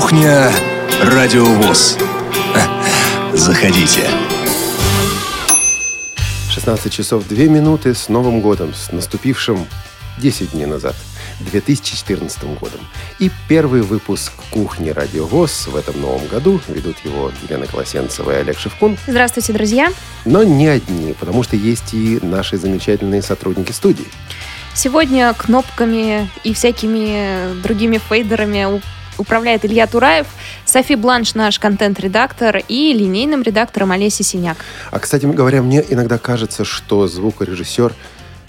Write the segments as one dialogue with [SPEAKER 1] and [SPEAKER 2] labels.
[SPEAKER 1] Кухня Радиовоз. Заходите.
[SPEAKER 2] 16 часов 2 минуты с Новым годом, с наступившим 10 дней назад, 2014 годом. И первый выпуск «Кухни Радиовоз» в этом новом году ведут его Елена Колосенцева и Олег Шевкун.
[SPEAKER 3] Здравствуйте, друзья.
[SPEAKER 2] Но не одни, потому что есть и наши замечательные сотрудники студии.
[SPEAKER 3] Сегодня кнопками и всякими другими фейдерами управляет Илья Тураев, Софи Бланш наш контент-редактор и линейным редактором Олеся Синяк.
[SPEAKER 2] А, кстати говоря, мне иногда кажется, что звукорежиссер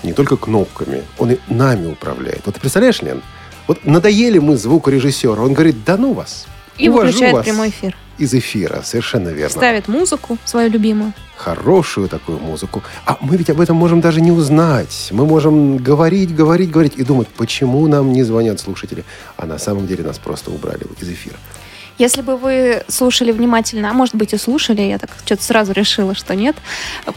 [SPEAKER 2] не только кнопками, он и нами управляет. Вот ты представляешь, Лен, вот надоели мы звукорежиссеру, он говорит, да ну вас,
[SPEAKER 3] и выключает вас прямой эфир.
[SPEAKER 2] Из эфира, совершенно верно.
[SPEAKER 3] Ставит музыку свою любимую.
[SPEAKER 2] Хорошую такую музыку. А мы ведь об этом можем даже не узнать. Мы можем говорить, говорить, говорить и думать, почему нам не звонят слушатели. А на самом деле нас просто убрали из эфира.
[SPEAKER 3] Если бы вы слушали внимательно, а может быть и слушали, я так что-то сразу решила, что нет.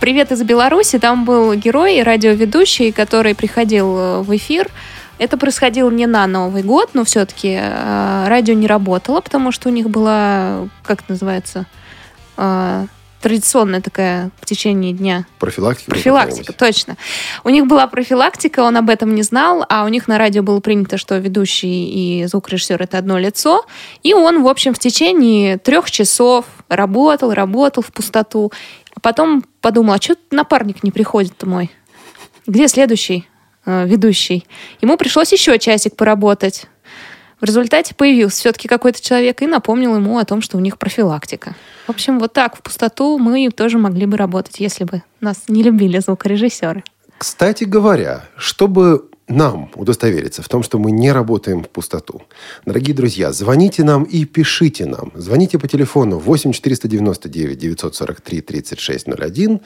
[SPEAKER 3] Привет из Беларуси. Там был герой, радиоведущий, который приходил э, в эфир это происходило не на Новый год, но все-таки э, радио не работало, потому что у них была, как это называется, э, традиционная такая в течение дня.
[SPEAKER 2] Профилактика?
[SPEAKER 3] Профилактика, точно. У них была профилактика, он об этом не знал, а у них на радио было принято, что ведущий и звукорежиссер — это одно лицо. И он, в общем, в течение трех часов работал, работал в пустоту. А потом подумал, а что напарник не приходит мой? Где следующий? Э, ведущий. Ему пришлось еще часик поработать. В результате появился все-таки какой-то человек и напомнил ему о том, что у них профилактика. В общем, вот так в пустоту мы тоже могли бы работать, если бы нас не любили звукорежиссеры.
[SPEAKER 2] Кстати говоря, чтобы нам удостовериться в том, что мы не работаем в пустоту. Дорогие друзья, звоните нам и пишите нам. Звоните по телефону 8 499 943 3601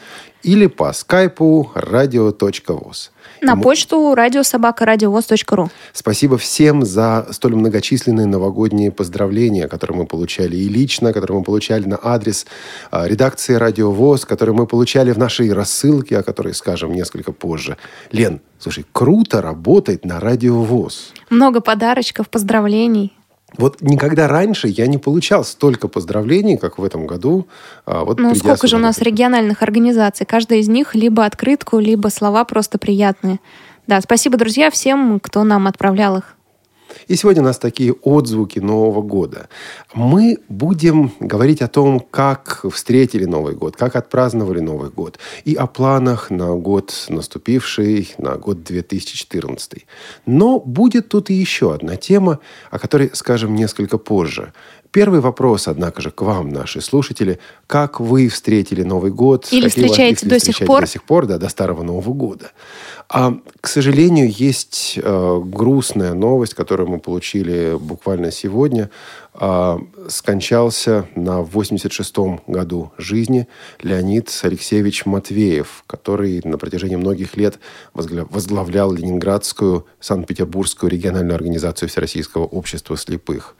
[SPEAKER 2] или по скайпу radio.voz.
[SPEAKER 3] На Ему... почту радиособакарадиовоз.ру.
[SPEAKER 2] Спасибо всем за столь многочисленные новогодние поздравления, которые мы получали и лично, которые мы получали на адрес а, редакции «Радио ВОЗ», которые мы получали в нашей рассылке, о которой скажем несколько позже. Лен, слушай, круто работает на «Радио ВОЗ».
[SPEAKER 3] Много подарочков, поздравлений.
[SPEAKER 2] Вот никогда раньше я не получал столько поздравлений, как в этом году.
[SPEAKER 3] А вот ну, сколько же у нас региональных организаций? Каждая из них либо открытку, либо слова просто приятные. Да, спасибо, друзья, всем, кто нам отправлял их.
[SPEAKER 2] И сегодня у нас такие отзвуки Нового года. Мы будем говорить о том, как встретили Новый год, как отпраздновали Новый год, и о планах на год наступивший, на год 2014. Но будет тут и еще одна тема, о которой скажем несколько позже. Первый вопрос, однако же, к вам, наши слушатели. Как вы встретили Новый год?
[SPEAKER 3] Или встречаете до сих пор?
[SPEAKER 2] До сих пор, да, до Старого Нового года. А, к сожалению, есть э, грустная новость, которую мы получили буквально сегодня. Э, скончался на 86-м году жизни Леонид Алексеевич Матвеев, который на протяжении многих лет возглавлял Ленинградскую Санкт-Петербургскую региональную организацию Всероссийского общества слепых.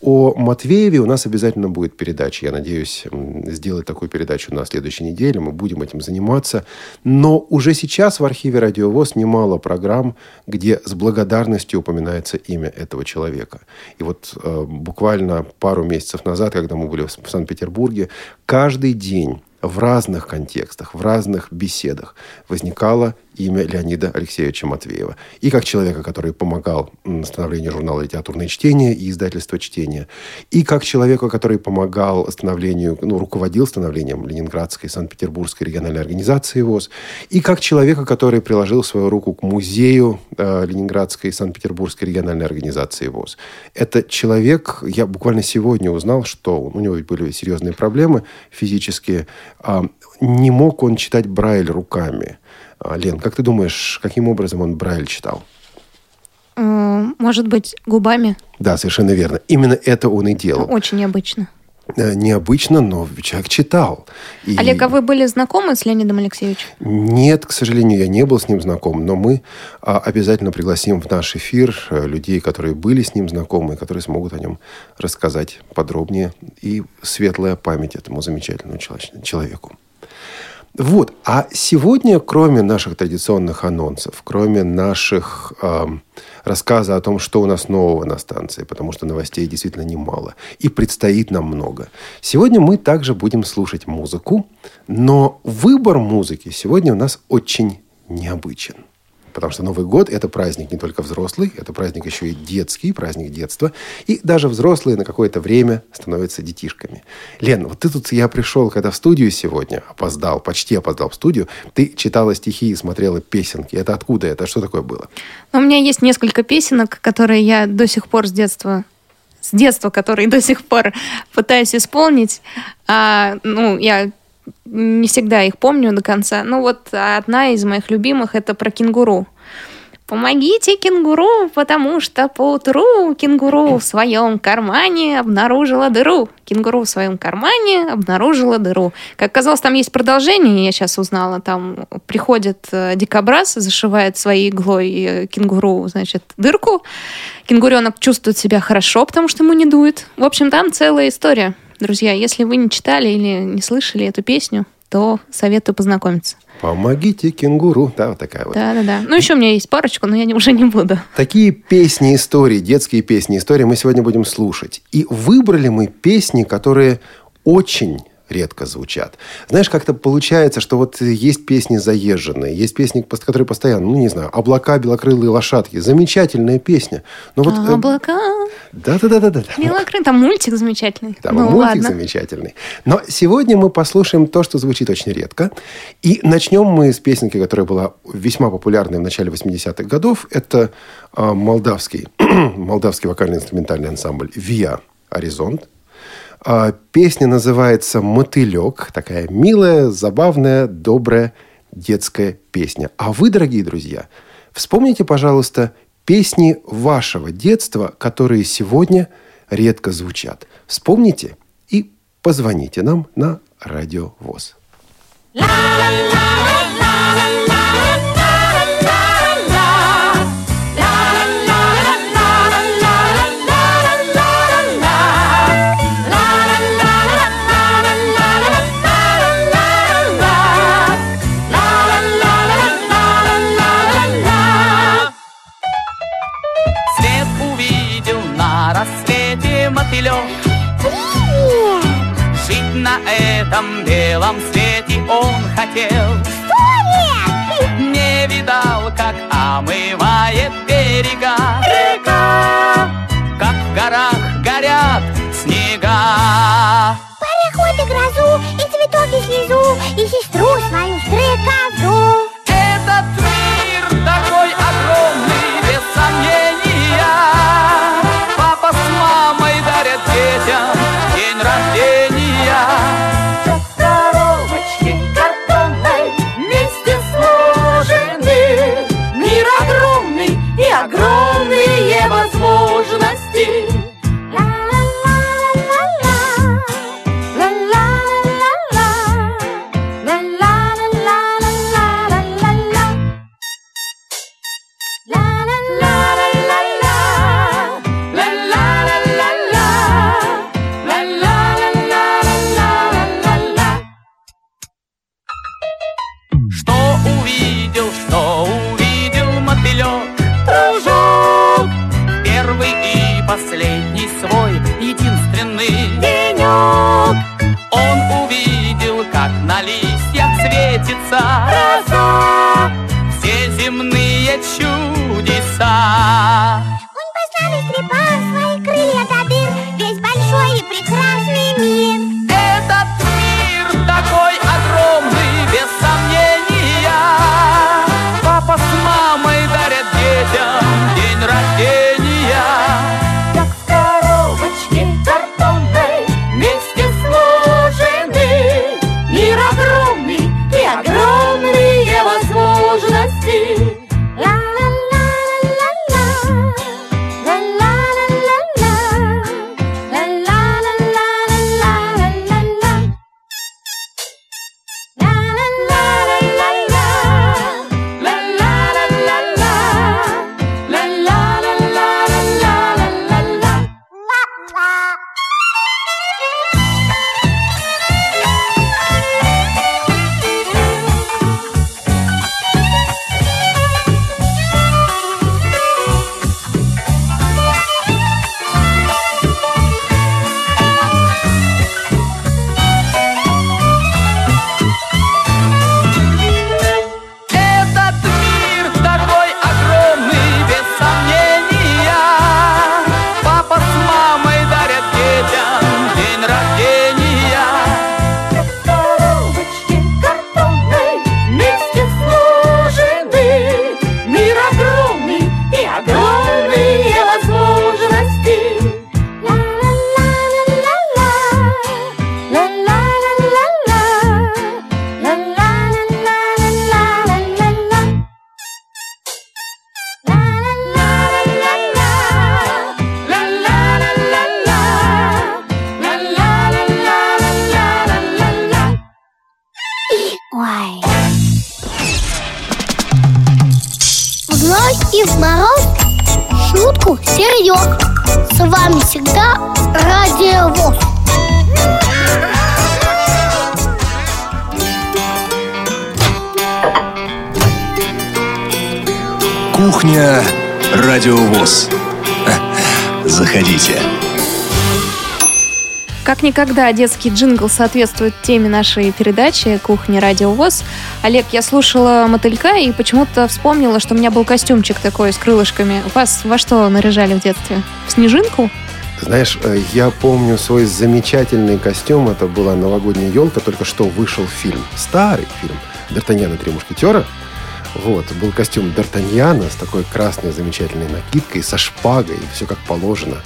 [SPEAKER 2] О Матвееве у нас обязательно будет передача. Я надеюсь сделать такую передачу на следующей неделе. Мы будем этим заниматься. Но уже сейчас в архиве «Радиовоз» немало программ, где с благодарностью упоминается имя этого человека. И вот э, буквально пару месяцев назад, когда мы были в Санкт-Петербурге, каждый день в разных контекстах, в разных беседах возникало имя Леонида Алексеевича Матвеева. И как человека, который помогал становлению журнала «Литературное чтение» и издательства «Чтение», и как человека, который помогал становлению, ну, руководил становлением Ленинградской, Санкт-Петербургской региональной организации ВОЗ, и как человека, который приложил свою руку к музею э, Ленинградской, Санкт-Петербургской региональной организации ВОЗ. Это человек, я буквально сегодня узнал, что у него были серьезные проблемы физические, э, не мог он читать Брайль руками. А, Лен, как ты думаешь, каким образом он Брайль читал?
[SPEAKER 3] Может быть, губами?
[SPEAKER 2] Да, совершенно верно. Именно это он и делал.
[SPEAKER 3] Очень необычно.
[SPEAKER 2] Э, необычно, но человек читал.
[SPEAKER 3] И... Олег, а вы были знакомы с Леонидом Алексеевичем?
[SPEAKER 2] Нет, к сожалению, я не был с ним знаком, но мы а, обязательно пригласим в наш эфир э, людей, которые были с ним знакомы, которые смогут о нем рассказать подробнее. И светлая память этому замечательному человеку. Вот. А сегодня, кроме наших традиционных анонсов, кроме наших э, рассказа о том, что у нас нового на станции, потому что новостей действительно немало, и предстоит нам много. Сегодня мы также будем слушать музыку, но выбор музыки сегодня у нас очень необычен. Потому что Новый год – это праздник не только взрослый, это праздник еще и детский, праздник детства. И даже взрослые на какое-то время становятся детишками. Лен, вот ты тут, я пришел, когда в студию сегодня, опоздал, почти опоздал в студию, ты читала стихи и смотрела песенки. Это откуда это? Что такое было?
[SPEAKER 3] Ну, у меня есть несколько песенок, которые я до сих пор с детства с детства, которые до сих пор пытаюсь исполнить. А, ну, я не всегда их помню до конца. Ну вот одна из моих любимых это про кенгуру. Помогите кенгуру, потому что поутру кенгуру в своем кармане обнаружила дыру. Кенгуру в своем кармане обнаружила дыру. Как оказалось, там есть продолжение, я сейчас узнала. Там приходит э, дикобраз, зашивает своей иглой э, кенгуру, значит, дырку. Кенгуренок чувствует себя хорошо, потому что ему не дует. В общем, там целая история. Друзья, если вы не читали или не слышали эту песню, то советую познакомиться.
[SPEAKER 2] Помогите кенгуру. Да, вот такая вот.
[SPEAKER 3] Да-да-да. Ну, еще у меня есть парочку, но я уже не буду.
[SPEAKER 2] Такие песни, истории, детские песни, истории мы сегодня будем слушать. И выбрали мы песни, которые очень редко звучат. Знаешь, как-то получается, что вот есть песни заезженные, есть песни, которые постоянно, ну, не знаю, «Облака, белокрылые лошадки». Замечательная песня.
[SPEAKER 3] Но вот, э, Облака,
[SPEAKER 2] да-да-да-да.
[SPEAKER 3] белокрылые. Там мультик замечательный.
[SPEAKER 2] Там ну, мультик ладно. замечательный. Но сегодня мы послушаем то, что звучит очень редко. И начнем мы с песенки, которая была весьма популярной в начале 80-х годов. Это э, молдавский, молдавский вокально-инструментальный ансамбль «Виа Аризонт». А, песня называется «Мотылек». Такая милая, забавная, добрая детская песня. А вы, дорогие друзья, вспомните, пожалуйста, песни вашего детства, которые сегодня редко звучат. Вспомните и позвоните нам на Радио ВОЗ.
[SPEAKER 4] этом он хотел.
[SPEAKER 1] Кухня Радиовоз. Заходите.
[SPEAKER 3] Как никогда детский джингл соответствует теме нашей передачи «Кухня Радио ВОЗ». Олег, я слушала «Мотылька» и почему-то вспомнила, что у меня был костюмчик такой с крылышками. Вас во что наряжали в детстве? В снежинку?
[SPEAKER 2] Знаешь, э, я помню свой замечательный костюм. Это была новогодняя елка, только что вышел фильм. Старый фильм. «Д'Артаньян и три мушкетера». Вот, был костюм Д'Артаньяна с такой красной замечательной накидкой, со шпагой, все как положено.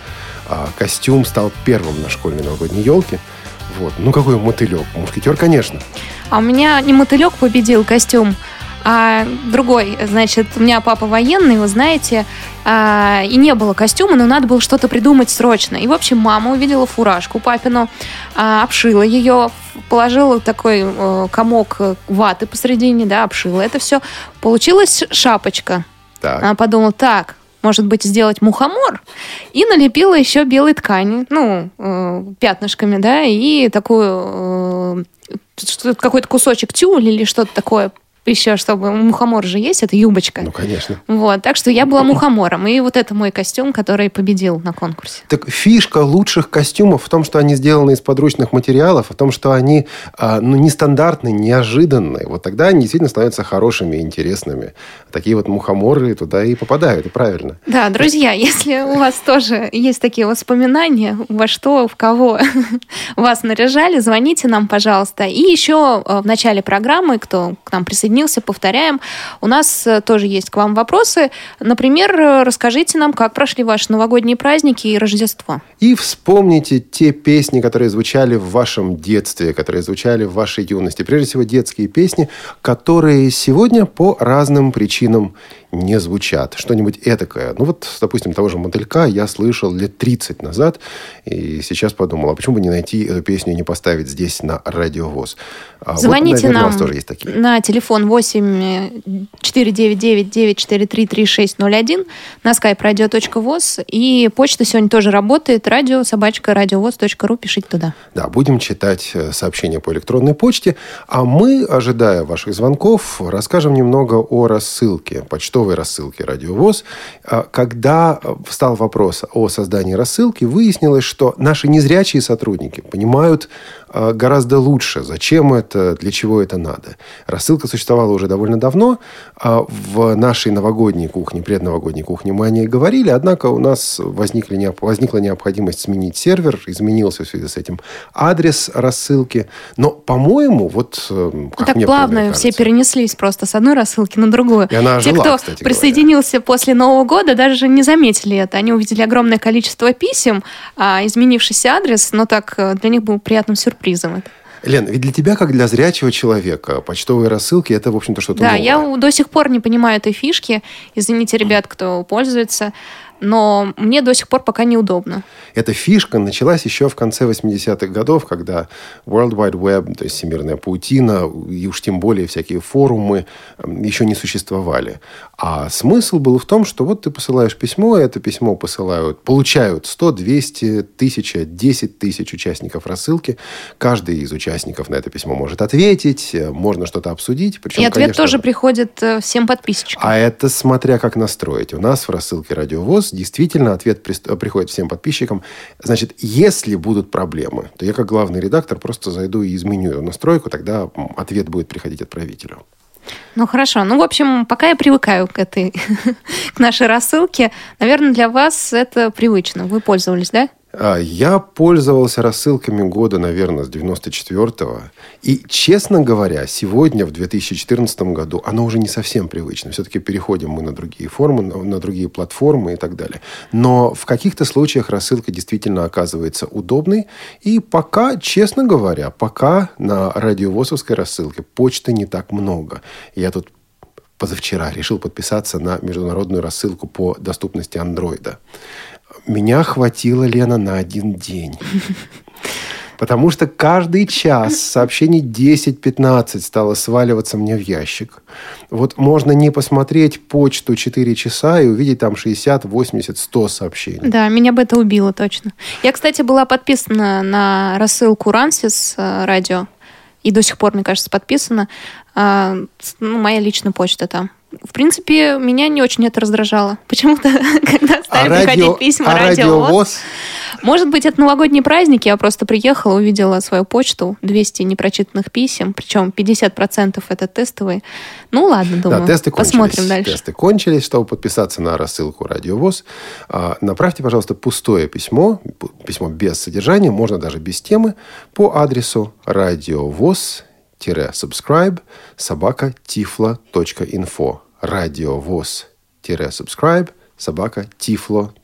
[SPEAKER 2] А костюм стал первым на школьной новогодней елке. Вот. Ну, какой мотылек? Мушкетер, конечно.
[SPEAKER 3] А у меня не мотылек победил костюм, а другой. Значит, у меня папа военный, вы знаете, а, и не было костюма, но надо было что-то придумать срочно. И, в общем, мама увидела фуражку папину, а, обшила ее, положила такой э, комок ваты посередине, да, обшила это все. Получилась шапочка.
[SPEAKER 2] Так.
[SPEAKER 3] Она подумала, так, может быть, сделать мухомор, и налепила еще белой ткани, ну, э, пятнышками, да, и такую, э, какой-то кусочек тюля или что-то такое еще, чтобы мухомор же есть, это юбочка.
[SPEAKER 2] Ну, конечно.
[SPEAKER 3] Вот, так что я была мухомором, и вот это мой костюм, который победил на конкурсе.
[SPEAKER 2] Так фишка лучших костюмов в том, что они сделаны из подручных материалов, в том, что они а, ну, нестандартные, неожиданные. Вот тогда они действительно становятся хорошими и интересными. Такие вот мухоморы туда и попадают, и правильно.
[SPEAKER 3] Да, друзья, если у вас тоже есть такие воспоминания, во что, в кого вас наряжали, звоните нам, пожалуйста. И еще э, в начале программы, кто к нам присоединился, повторяем, у нас э, тоже есть к вам вопросы. Например, э, расскажите нам, как прошли ваши новогодние праздники и Рождество.
[SPEAKER 2] И вспомните те песни, которые звучали в вашем детстве, которые звучали в вашей юности. Прежде всего, детские песни, которые сегодня по разным причинам не звучат. Что-нибудь этакое. Ну вот, допустим, того же «Мотылька» я слышал лет 30 назад, и сейчас подумал, а почему бы не найти эту песню и не поставить здесь на радиовоз? А вот,
[SPEAKER 3] Звоните
[SPEAKER 2] наверное, у
[SPEAKER 3] нам
[SPEAKER 2] вас тоже есть такие.
[SPEAKER 3] на телефон 8 499 943 3601 на skype radio.voz. И почта сегодня тоже работает. Радио собачка радиовоз.ру. Пишите туда.
[SPEAKER 2] Да, будем читать э, сообщения по электронной почте. А мы, ожидая ваших звонков, расскажем немного о рассылке, почтовой рассылке «Радиовоз». А, Когда э, встал вопрос о создании рассылки, выяснилось, что наши незрячие сотрудники понимают гораздо лучше, зачем это, для чего это надо. Рассылка существовала уже довольно давно. а В нашей новогодней кухне, предновогодней кухне мы о ней говорили, однако у нас возникли, возникла необходимость сменить сервер, изменился в связи с этим адрес рассылки. Но, по-моему, вот э, как
[SPEAKER 3] так
[SPEAKER 2] мне
[SPEAKER 3] плавно
[SPEAKER 2] например,
[SPEAKER 3] все перенеслись просто с одной рассылки на другую.
[SPEAKER 2] И она
[SPEAKER 3] Те,
[SPEAKER 2] ожила,
[SPEAKER 3] кто
[SPEAKER 2] кстати говоря.
[SPEAKER 3] присоединился после Нового года, даже не заметили это. Они увидели огромное количество писем, а изменившийся адрес, но так э, для них был приятным сюрпризом. Это.
[SPEAKER 2] Лен, ведь для тебя, как для зрячего человека, почтовые рассылки – это, в общем-то, что-то
[SPEAKER 3] Да,
[SPEAKER 2] новое.
[SPEAKER 3] я до сих пор не понимаю этой фишки. Извините, ребят, кто пользуется. Но мне до сих пор пока неудобно.
[SPEAKER 2] Эта фишка началась еще в конце 80-х годов, когда World Wide Web, то есть всемирная паутина, и уж тем более всякие форумы еще не существовали. А смысл был в том, что вот ты посылаешь письмо, и это письмо посылают, получают 100, 200, 1000, 10 тысяч участников рассылки. Каждый из участников на это письмо может ответить, э, можно что-то обсудить. Причем,
[SPEAKER 3] И ответ
[SPEAKER 2] конечно,
[SPEAKER 3] тоже приходит э, всем подписчикам.
[SPEAKER 2] а это смотря как настроить. У нас в рассылке «Радиовоз» действительно ответ приходит всем подписчикам. Значит, если будут проблемы, то я как главный редактор просто зайду и изменю эту настройку, тогда ответ будет приходить отправителю.
[SPEAKER 3] Ну хорошо. Ну, в общем, пока я привыкаю к этой, к нашей рассылке, наверное, для вас это привычно. Вы пользовались, да?
[SPEAKER 2] А, Я пользовался рассылками года, наверное, с 94-го. И, честно говоря, сегодня, в 2014 году, оно уже не совсем привычно. Все-таки переходим мы на другие формы, на, другие платформы и так далее. Но в каких-то случаях рассылка действительно оказывается удобной. И пока, честно говоря, пока на радиовозовской рассылке почты не так много. Я тут позавчера решил подписаться на международную рассылку по доступности андроида. Меня хватило, Лена, на один день. Потому что каждый час сообщений 10-15 стало сваливаться мне в ящик. Вот можно не посмотреть почту 4 часа и увидеть там 60, 80, 100 сообщений.
[SPEAKER 3] Да, меня бы это убило точно. Я, кстати, была подписана на рассылку Рансис э, радио. И до сих пор, мне кажется, подписана. А, ну, моя личная почта там. В принципе, меня не очень это раздражало. Почему-то, когда стали приходить письма
[SPEAKER 2] а
[SPEAKER 3] радио ВОЗ,
[SPEAKER 2] радиовоз?
[SPEAKER 3] Может быть, это новогодние праздники, я просто приехала, увидела свою почту, 200 непрочитанных писем, причем 50% это тестовые. Ну ладно, думаю,
[SPEAKER 2] Да, тесты кончились.
[SPEAKER 3] посмотрим дальше.
[SPEAKER 2] Тесты кончились. Чтобы подписаться на рассылку «Радиовоз», а, направьте, пожалуйста, пустое письмо, письмо без содержания, можно даже без темы, по адресу радиовоз-subscribe собака tiflo.info радиовоз-subscribe собака tiflo.info.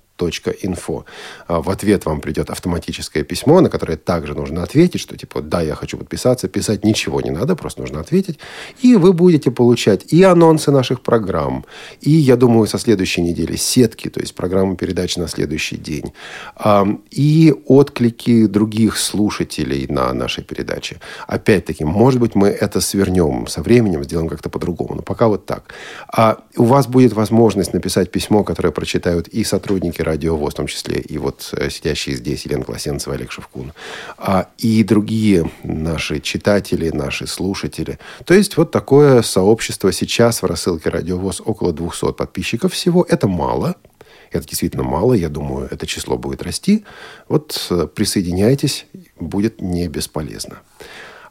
[SPEAKER 2] А В ответ вам придет автоматическое письмо, на которое также нужно ответить, что типа «да, я хочу подписаться», писать ничего не надо, просто нужно ответить. И вы будете получать и анонсы наших программ, и, я думаю, со следующей недели сетки, то есть программы передач на следующий день, и отклики других слушателей на нашей передаче. Опять-таки, может быть, мы это свернем со временем, сделаем как-то по-другому, но пока вот так. А у вас будет возможность написать письмо, которое прочитают и сотрудники радиовоз, в том числе и вот э, сидящие здесь Елена Класенцева, Олег Шевкун, а, и другие наши читатели, наши слушатели. То есть вот такое сообщество сейчас в рассылке радиовоз около 200 подписчиков всего. Это мало, это действительно мало, я думаю, это число будет расти. Вот э, присоединяйтесь, будет не бесполезно.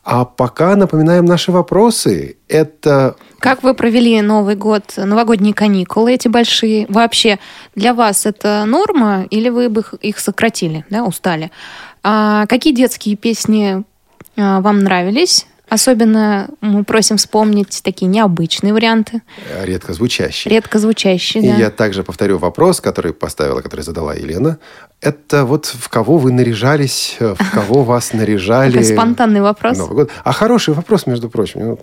[SPEAKER 2] А пока напоминаем наши вопросы. Это
[SPEAKER 3] Как вы провели Новый год, новогодние каникулы эти большие? Вообще, для вас это норма или вы бы их- сократили, да, устали? А какие детские песни а, вам нравились? Особенно мы просим вспомнить такие необычные варианты,
[SPEAKER 2] редко звучащие.
[SPEAKER 3] редко звучащие.
[SPEAKER 2] И
[SPEAKER 3] да.
[SPEAKER 2] я также повторю вопрос, который поставила, который задала Елена. Это вот в кого вы наряжались, э, в кого вас наряжали.
[SPEAKER 3] Такой спонтанный вопрос.
[SPEAKER 2] Новый год. А хороший вопрос, между прочим.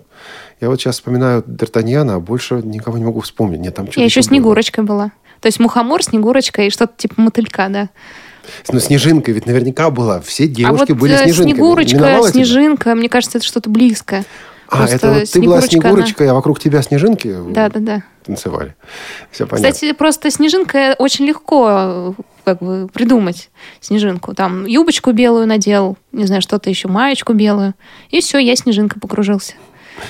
[SPEAKER 2] Я вот- сейчас вспоминаю Д'Артаньяна, а больше никого не могу вспомнить. Нет, там
[SPEAKER 3] Я еще
[SPEAKER 2] было.
[SPEAKER 3] Снегурочкой была. То есть мухомор, Снегурочка и что-то типа мотылька, да.
[SPEAKER 2] Ну, Снежинка ведь наверняка была. Все
[SPEAKER 3] а
[SPEAKER 2] девушки
[SPEAKER 3] вот
[SPEAKER 2] были
[SPEAKER 3] э,
[SPEAKER 2] Снежинками.
[SPEAKER 3] Снегурочка,
[SPEAKER 2] Миновало тебя?
[SPEAKER 3] Снежинка, мне кажется, это что-то близкое.
[SPEAKER 2] А,
[SPEAKER 3] Просто
[SPEAKER 2] это вот ты была
[SPEAKER 3] Снегурочка, она-
[SPEAKER 2] а вокруг тебя Снежинки
[SPEAKER 3] Да, да, да.
[SPEAKER 2] танцевали. Все понятно.
[SPEAKER 3] Кстати, просто снежинка очень легко как бы придумать снежинку. Там юбочку белую надел, не знаю, что-то еще, маечку белую. И все, я снежинка покружился.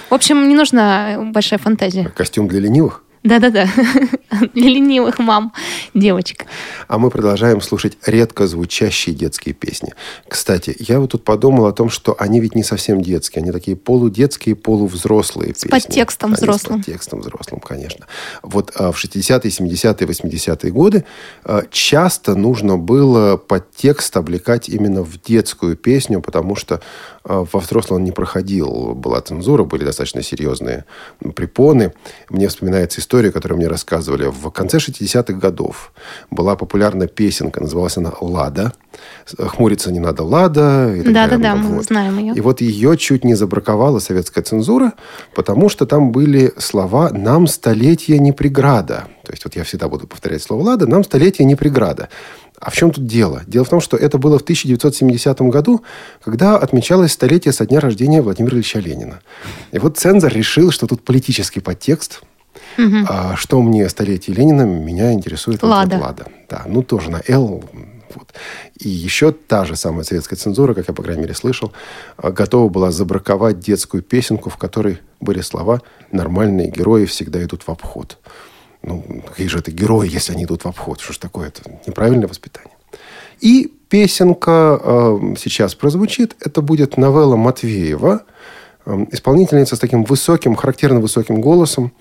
[SPEAKER 3] В общем, не нужна большая фантазия.
[SPEAKER 2] Костюм для ленивых.
[SPEAKER 3] Да-да-да. Для ленивых мам, девочек.
[SPEAKER 2] А мы продолжаем слушать редко звучащие детские песни. Кстати, я вот тут подумал о том, что они ведь не совсем детские. Они такие полудетские, полувзрослые песни.
[SPEAKER 3] подтекстом
[SPEAKER 2] Они
[SPEAKER 3] взрослым.
[SPEAKER 2] С подтекстом взрослым, конечно. Вот а, в 60-е, 70-е, 80-е годы а, часто нужно было подтекст облекать именно в детскую песню, потому что во взрослом он не проходил. Была цензура, были достаточно серьезные препоны. Мне вспоминается история, которую мне рассказывали. В конце 60-х годов была популярна песенка, называлась она «Лада». «Хмуриться не надо, Лада».
[SPEAKER 3] Да-да-да, мы знаем ее.
[SPEAKER 2] И вот ее чуть не забраковала советская цензура, потому что там были слова «нам столетие не преграда». То есть вот я всегда буду повторять слово «лада», «нам столетие не преграда». А в чем тут дело? Дело в том, что это было в 1970 году, когда отмечалось столетие со дня рождения Владимира Ильича Ленина. И вот цензор решил, что тут политический подтекст. А что мне столетие Ленина, меня интересует
[SPEAKER 3] Лада.
[SPEAKER 2] «Лада». Да, ну тоже на «Л». Вот. И еще та же самая советская цензура, как я, по крайней мере, слышал, а, готова была забраковать детскую песенку, в которой были слова «нормальные герои всегда идут в обход». Ну, какие же это герои, если они идут в обход? Что ж такое? Это неправильное воспитание. И песенка э, сейчас прозвучит. Это будет новелла Матвеева, э, исполнительница с таким высоким, характерно высоким голосом.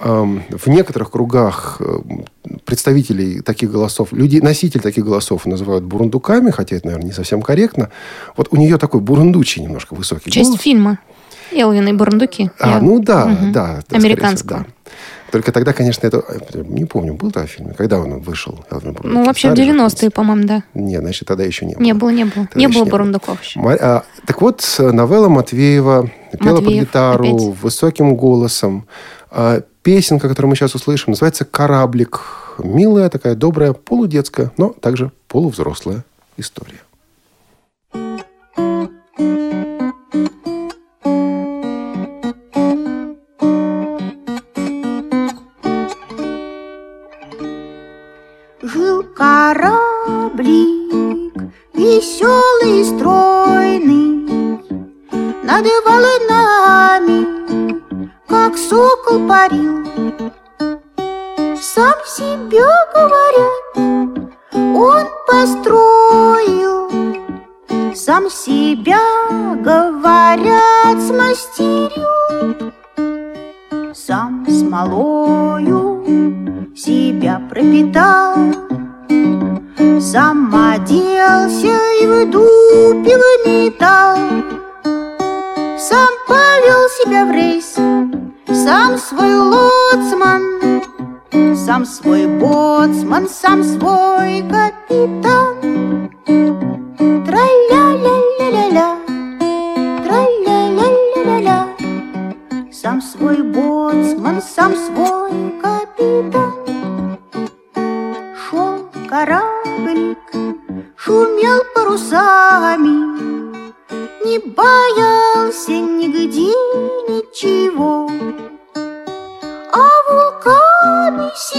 [SPEAKER 2] Э, в некоторых кругах э, представителей таких голосов, людей, носитель таких голосов называют бурундуками, хотя это, наверное, не совсем корректно. Вот у нее такой бурундучий немножко высокий
[SPEAKER 3] Часть
[SPEAKER 2] голос.
[SPEAKER 3] фильма «Элвин и бурундуки».
[SPEAKER 2] А,
[SPEAKER 3] Я-
[SPEAKER 2] ну да,
[SPEAKER 3] Мгм.
[SPEAKER 2] да.
[SPEAKER 3] Американского.
[SPEAKER 2] всего, да. Только тогда, конечно, это... Не помню, был там фильм? Когда он вышел?
[SPEAKER 3] Ну, вообще в
[SPEAKER 2] Старый же,
[SPEAKER 3] 90-е, по-моему, да.
[SPEAKER 2] Нет, значит, тогда еще не было.
[SPEAKER 3] Не было, не было.
[SPEAKER 2] Тогда
[SPEAKER 3] Не было
[SPEAKER 2] не
[SPEAKER 3] бурундуков еще.
[SPEAKER 2] Ма- а, так вот, новелла Матвеева пела под
[SPEAKER 3] Матвеев
[SPEAKER 2] гитару
[SPEAKER 3] опять.
[SPEAKER 2] высоким голосом. А, песенка, которую мы сейчас услышим, называется «Кораблик». Милая такая, добрая, полудетская, но также полувзрослая история.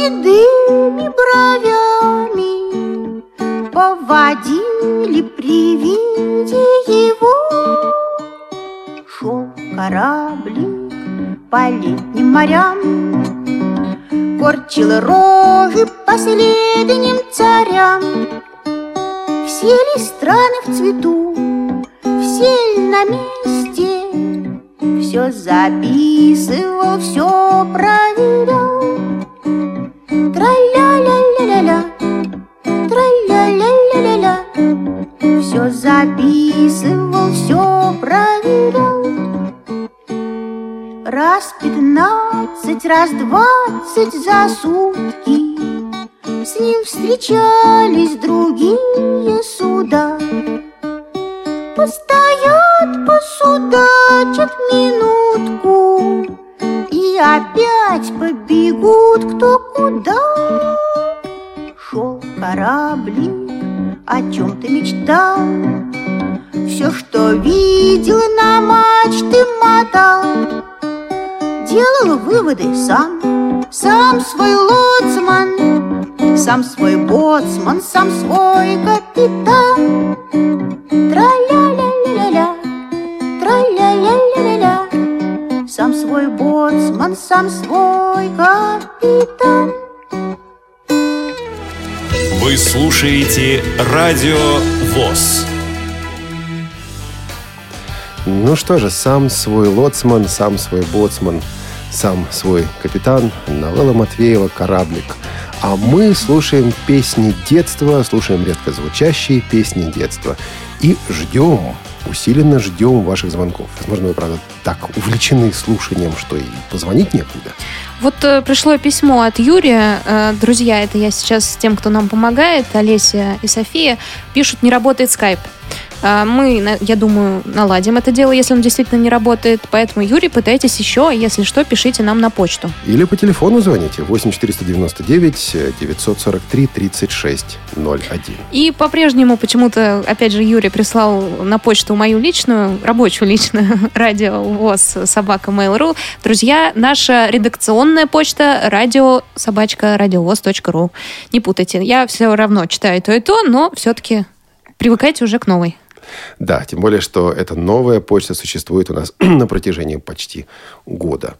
[SPEAKER 5] Седыми бровями Поводили при виде его. Шел кораблик по летним морям Корчил рожи последним царям. Все ли страны в цвету, все ли на месте Все записывал, все проверял Раз пятнадцать, раз двадцать за сутки. С ним встречались другие суда. Постоят, посудачат минутку. И опять побегут кто куда Шел. Кораблик, о чем ты мечтал? Все, что видел на мачты мотал Делал выводы сам, сам свой лоцман Сам свой боцман, сам свой капитан. Тра-ля-ля-ля-ля-ля, тра-ля-ля-ля-ля-ля. Сам свой боцман, сам свой капитан.
[SPEAKER 1] Вы слушаете Радио ВОЗ.
[SPEAKER 2] Ну что же, сам свой лоцман, сам свой боцман, сам свой капитан, новелла Матвеева «Кораблик». А мы слушаем песни детства, слушаем редко звучащие песни детства. И ждем, усиленно ждем ваших звонков. Возможно, вы, правда, так увлечены слушанием, что и позвонить некуда.
[SPEAKER 3] Вот э, пришло письмо от Юрия. Э, друзья, это я сейчас тем, кто нам помогает, Олеся и София, пишут, не работает скайп. Э, мы, я думаю, наладим это дело, если он действительно не работает. Поэтому, Юрий, пытайтесь еще. Если что, пишите нам на почту.
[SPEAKER 2] Или по телефону звоните 8 499 943 36 01.
[SPEAKER 3] И по-прежнему почему-то, опять же, Юрий прислал на почту мою личную, рабочую личную, радио ВОЗ собака Mail.ru. Друзья, наша редакционная почта радио собачка радиовоз.ру. Не путайте, я все равно читаю то и то, но все-таки привыкайте уже к новой.
[SPEAKER 2] Да, тем более, что эта новая почта существует у нас на протяжении почти года.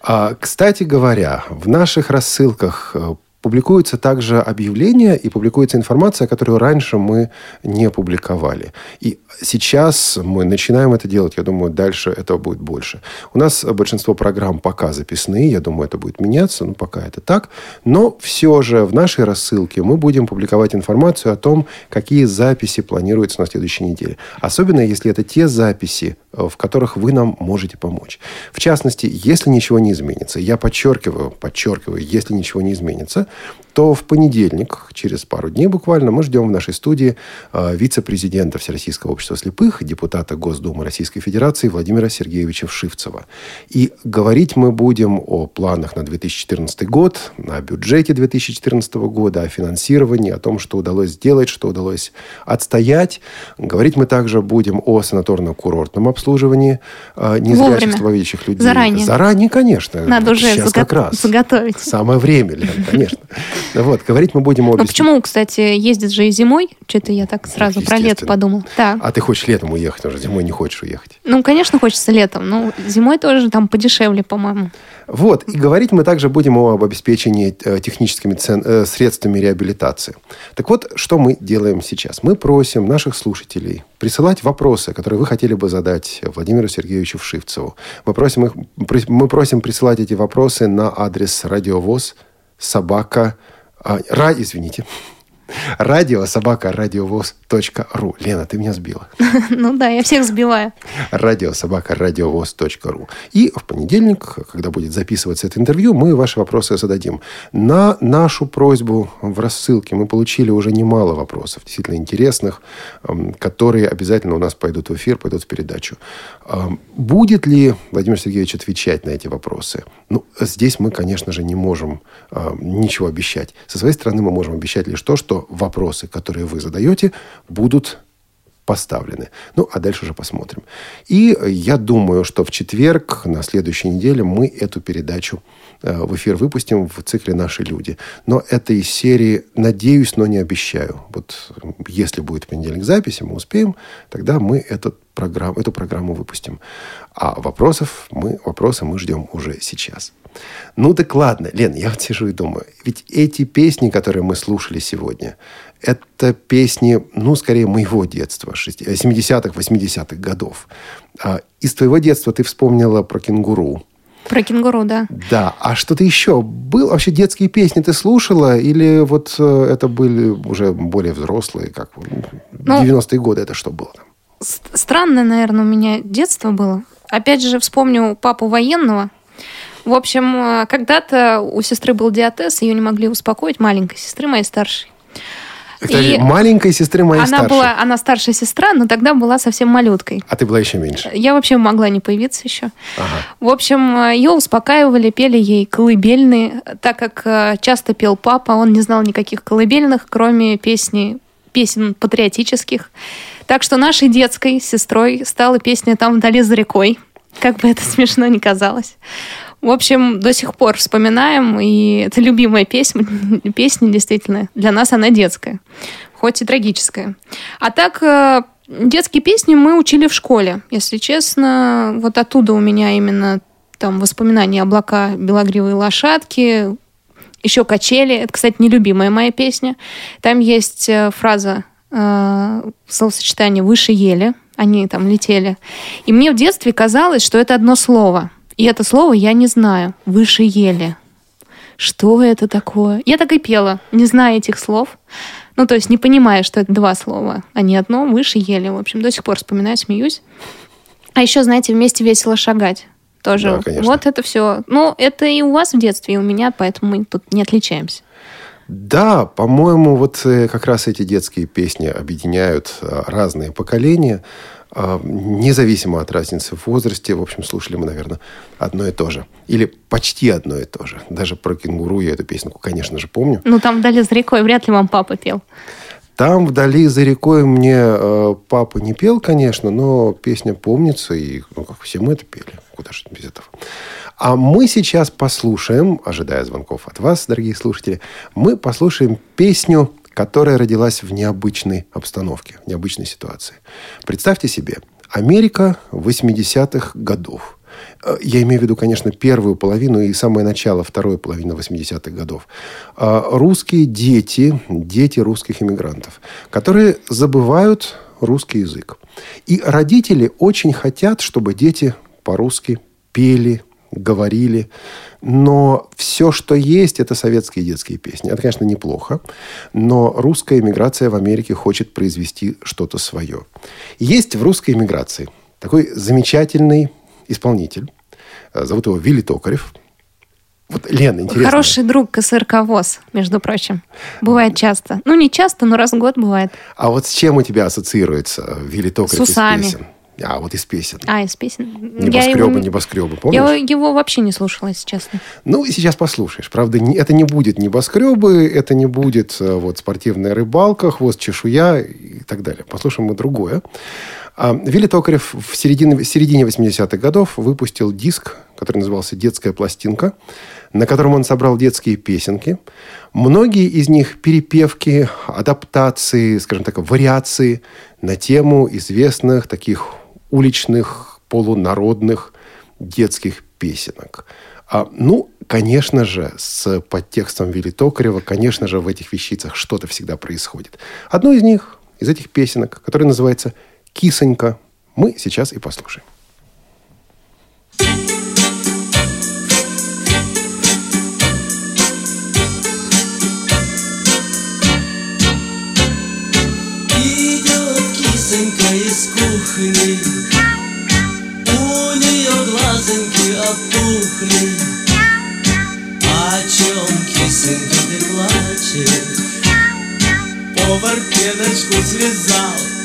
[SPEAKER 2] А, кстати говоря, в наших рассылках э, публикуются также объявления и публикуется информация, которую раньше мы не публиковали. И сейчас мы начинаем это делать. Я думаю, дальше этого будет больше. У нас большинство программ пока записные. Я думаю, это будет меняться. Но пока это так. Но все же в нашей рассылке мы будем публиковать информацию о том, какие записи планируются на следующей неделе. Особенно, если это те записи, э, в которых вы нам можете помочь. В частности, если ничего не изменится, я подчеркиваю, подчеркиваю, если ничего не изменится, то в понедельник, через пару дней буквально, мы ждем в нашей студии э, вице-президента Всероссийского общества слепых, депутата Госдумы Российской Федерации Владимира Сергеевича Вшивцева. И говорить мы будем о планах на 2014 год, о бюджете 2014 года, о финансировании, о том, что удалось сделать, что удалось отстоять. Говорить мы также будем о санаторно-курортном обслуживании э, незрячих, слабовидящих людей.
[SPEAKER 3] Заранее.
[SPEAKER 2] Заранее, конечно.
[SPEAKER 3] Надо уже
[SPEAKER 2] Сейчас как раз.
[SPEAKER 3] заготовить.
[SPEAKER 2] Самое время, Лен, конечно. Конечно. Вот, говорить мы будем обе...
[SPEAKER 3] Ну почему, кстати, ездит же и зимой? Что-то я так сразу про лето подумал. Да.
[SPEAKER 2] А ты хочешь летом уехать, уже зимой не хочешь уехать.
[SPEAKER 3] Ну, конечно, хочется летом, но зимой тоже там подешевле, по-моему.
[SPEAKER 2] Вот, и говорить мы также будем об обеспечении э, техническими цен- э, средствами реабилитации. Так вот, что мы делаем сейчас? Мы просим наших слушателей присылать вопросы, которые вы хотели бы задать Владимиру Сергеевичу Вшивцеву. Мы просим, их, мы просим присылать эти вопросы на адрес радиовоз собака... а, ра, извините. Радио собака радиовоз.ру. Лена, ты меня сбила.
[SPEAKER 3] Ну да, я всех сбиваю.
[SPEAKER 2] радио собака радиовоз.ру. И в понедельник, когда будет записываться это интервью, мы ваши вопросы зададим. На нашу просьбу в рассылке мы получили уже немало вопросов, действительно интересных, эм, которые обязательно у нас пойдут в эфир, пойдут в передачу. Эм, Будет ли Владимир Сергеевич отвечать на эти вопросы? Ну, здесь мы, конечно же, не можем э, ничего обещать. Со своей стороны мы можем обещать лишь то, что вопросы, которые вы задаете, будут поставлены. Ну, а дальше уже посмотрим. И я думаю, что в четверг на следующей неделе мы эту передачу э, в эфир выпустим в цикле «Наши люди». Но это из серии «Надеюсь, но не обещаю». Вот если будет понедельник записи, мы успеем, тогда мы этот программ, эту программу выпустим. А вопросов мы, вопросы мы ждем уже сейчас. Ну так ладно, Лен, я вот сижу и думаю, ведь эти песни, которые мы слушали сегодня, это песни, ну, скорее, моего детства, 70-х, 80-х годов. А Из твоего детства ты вспомнила про кенгуру.
[SPEAKER 3] Про кенгуру, да.
[SPEAKER 2] Да, а что-то еще? Был вообще детские песни ты слушала? Или вот э, это были уже более взрослые, как
[SPEAKER 3] Ну,
[SPEAKER 2] 90-е годы это что было там?
[SPEAKER 3] Странное, наверное, у меня детство было. Опять же, вспомню папу военного. В общем, э, когда-то у сестры был диатез, ее не могли успокоить, маленькой сестры моей старшей.
[SPEAKER 2] Подожди,
[SPEAKER 3] И
[SPEAKER 2] маленькой сестры моей
[SPEAKER 3] она
[SPEAKER 2] старшей.
[SPEAKER 3] была, она старшая сестра, но тогда была совсем малюткой.
[SPEAKER 2] А ты была еще меньше.
[SPEAKER 3] Я вообще могла не появиться еще.
[SPEAKER 2] Ага.
[SPEAKER 3] В общем, э, ее успокаивали, пели ей колыбельные, так как э, часто пел папа, он не знал никаких колыбельных, кроме песни, песен патриотических. Так что нашей детской сестрой стала песня «Там вдали за рекой», как бы это смешно ни казалось. В общем, до сих пор вспоминаем, и это любимая песня, песня действительно. Для нас она детская, хоть и трагическая. А так, э, детские песни мы учили в школе, если честно. Вот оттуда у меня именно там воспоминания облака белогривые лошадки, еще качели. Это, кстати, нелюбимая моя песня. Там есть э, фраза словосочетание выше ели. Они там летели. И мне в детстве казалось, что это одно слово. И это слово я не знаю. Выше ели. Что это такое? Я так и пела, не зная этих слов. Ну, то есть не понимая, что это два слова, а не одно. Выше ели. В общем, до сих пор вспоминаю, смеюсь. А еще, знаете, вместе весело шагать. Тоже.
[SPEAKER 2] Да, конечно.
[SPEAKER 3] вот это все. Ну, это и у вас в детстве, и у меня, поэтому мы тут не отличаемся.
[SPEAKER 2] Да, по-моему, вот э, как раз эти детские песни объединяют э, разные поколения, э, независимо от разницы в возрасте. В общем, слушали мы, наверное, одно и то же. Или почти одно и то же. Даже про кенгуру я эту песенку, конечно же, помню.
[SPEAKER 3] Ну, там вдали за рекой вряд ли вам папа пел.
[SPEAKER 2] Там вдали за рекой мне э, папа не пел, конечно, но песня помнится, и ну, как все мы это пели. Куда же без этого? А мы сейчас послушаем, ожидая звонков от вас, дорогие слушатели, мы послушаем песню, которая родилась в необычной обстановке, в необычной ситуации. Представьте себе, Америка 80-х годов. Э, Я имею в виду, конечно, первую половину и самое начало второй половины 80-х годов. А, Русские дети, дети русских иммигрантов, которые забывают русский язык. И родители очень хотят, чтобы дети по-русски пели, говорили. Но все, что есть, это советские детские песни. Это, конечно, неплохо. Но русская иммиграция в Америке хочет произвести что-то свое. Есть в русской иммиграции такой замечательный исполнитель. Э, Зовут его Вилли Токарев. Вот, Лена, интересно.
[SPEAKER 3] Хороший друг КСРК ВОЗ, между прочим. Бывает часто. Ну, не часто, но раз в год бывает.
[SPEAKER 2] А вот с чем у тебя ассоциируется Вилли Токарев
[SPEAKER 3] С усами.
[SPEAKER 2] из песен? А, вот из песен.
[SPEAKER 3] А, из песен.
[SPEAKER 2] Небоскребы,
[SPEAKER 3] его-
[SPEAKER 2] небоскребы, помнишь?
[SPEAKER 3] Я его вообще не слушала, если честно.
[SPEAKER 2] Ну, и сейчас послушаешь. Правда, не- это не будет небоскребы, это не будет э, вот спортивная рыбалка, хвост чешуя и так далее. Послушаем мы другое. А, Вилли Токарев в середине, в середине 80-х годов выпустил диск, который назывался «Детская пластинка». на котором он собрал детские песенки. Многие из них перепевки, адаптации, скажем так, вариации на тему известных таких уличных, полународных детских песенок. А, ну, конечно же, с подтекстом Вилли Токарева, конечно же, в этих вещицах что-то всегда происходит. Одну из них, из этих песенок, которая называется «Кисонька», мы сейчас и послушаем.
[SPEAKER 6] Идет кисонька кухни У нее глазоньки опухли. О чем, кисонька, ты плачешь? Повар пеночку связал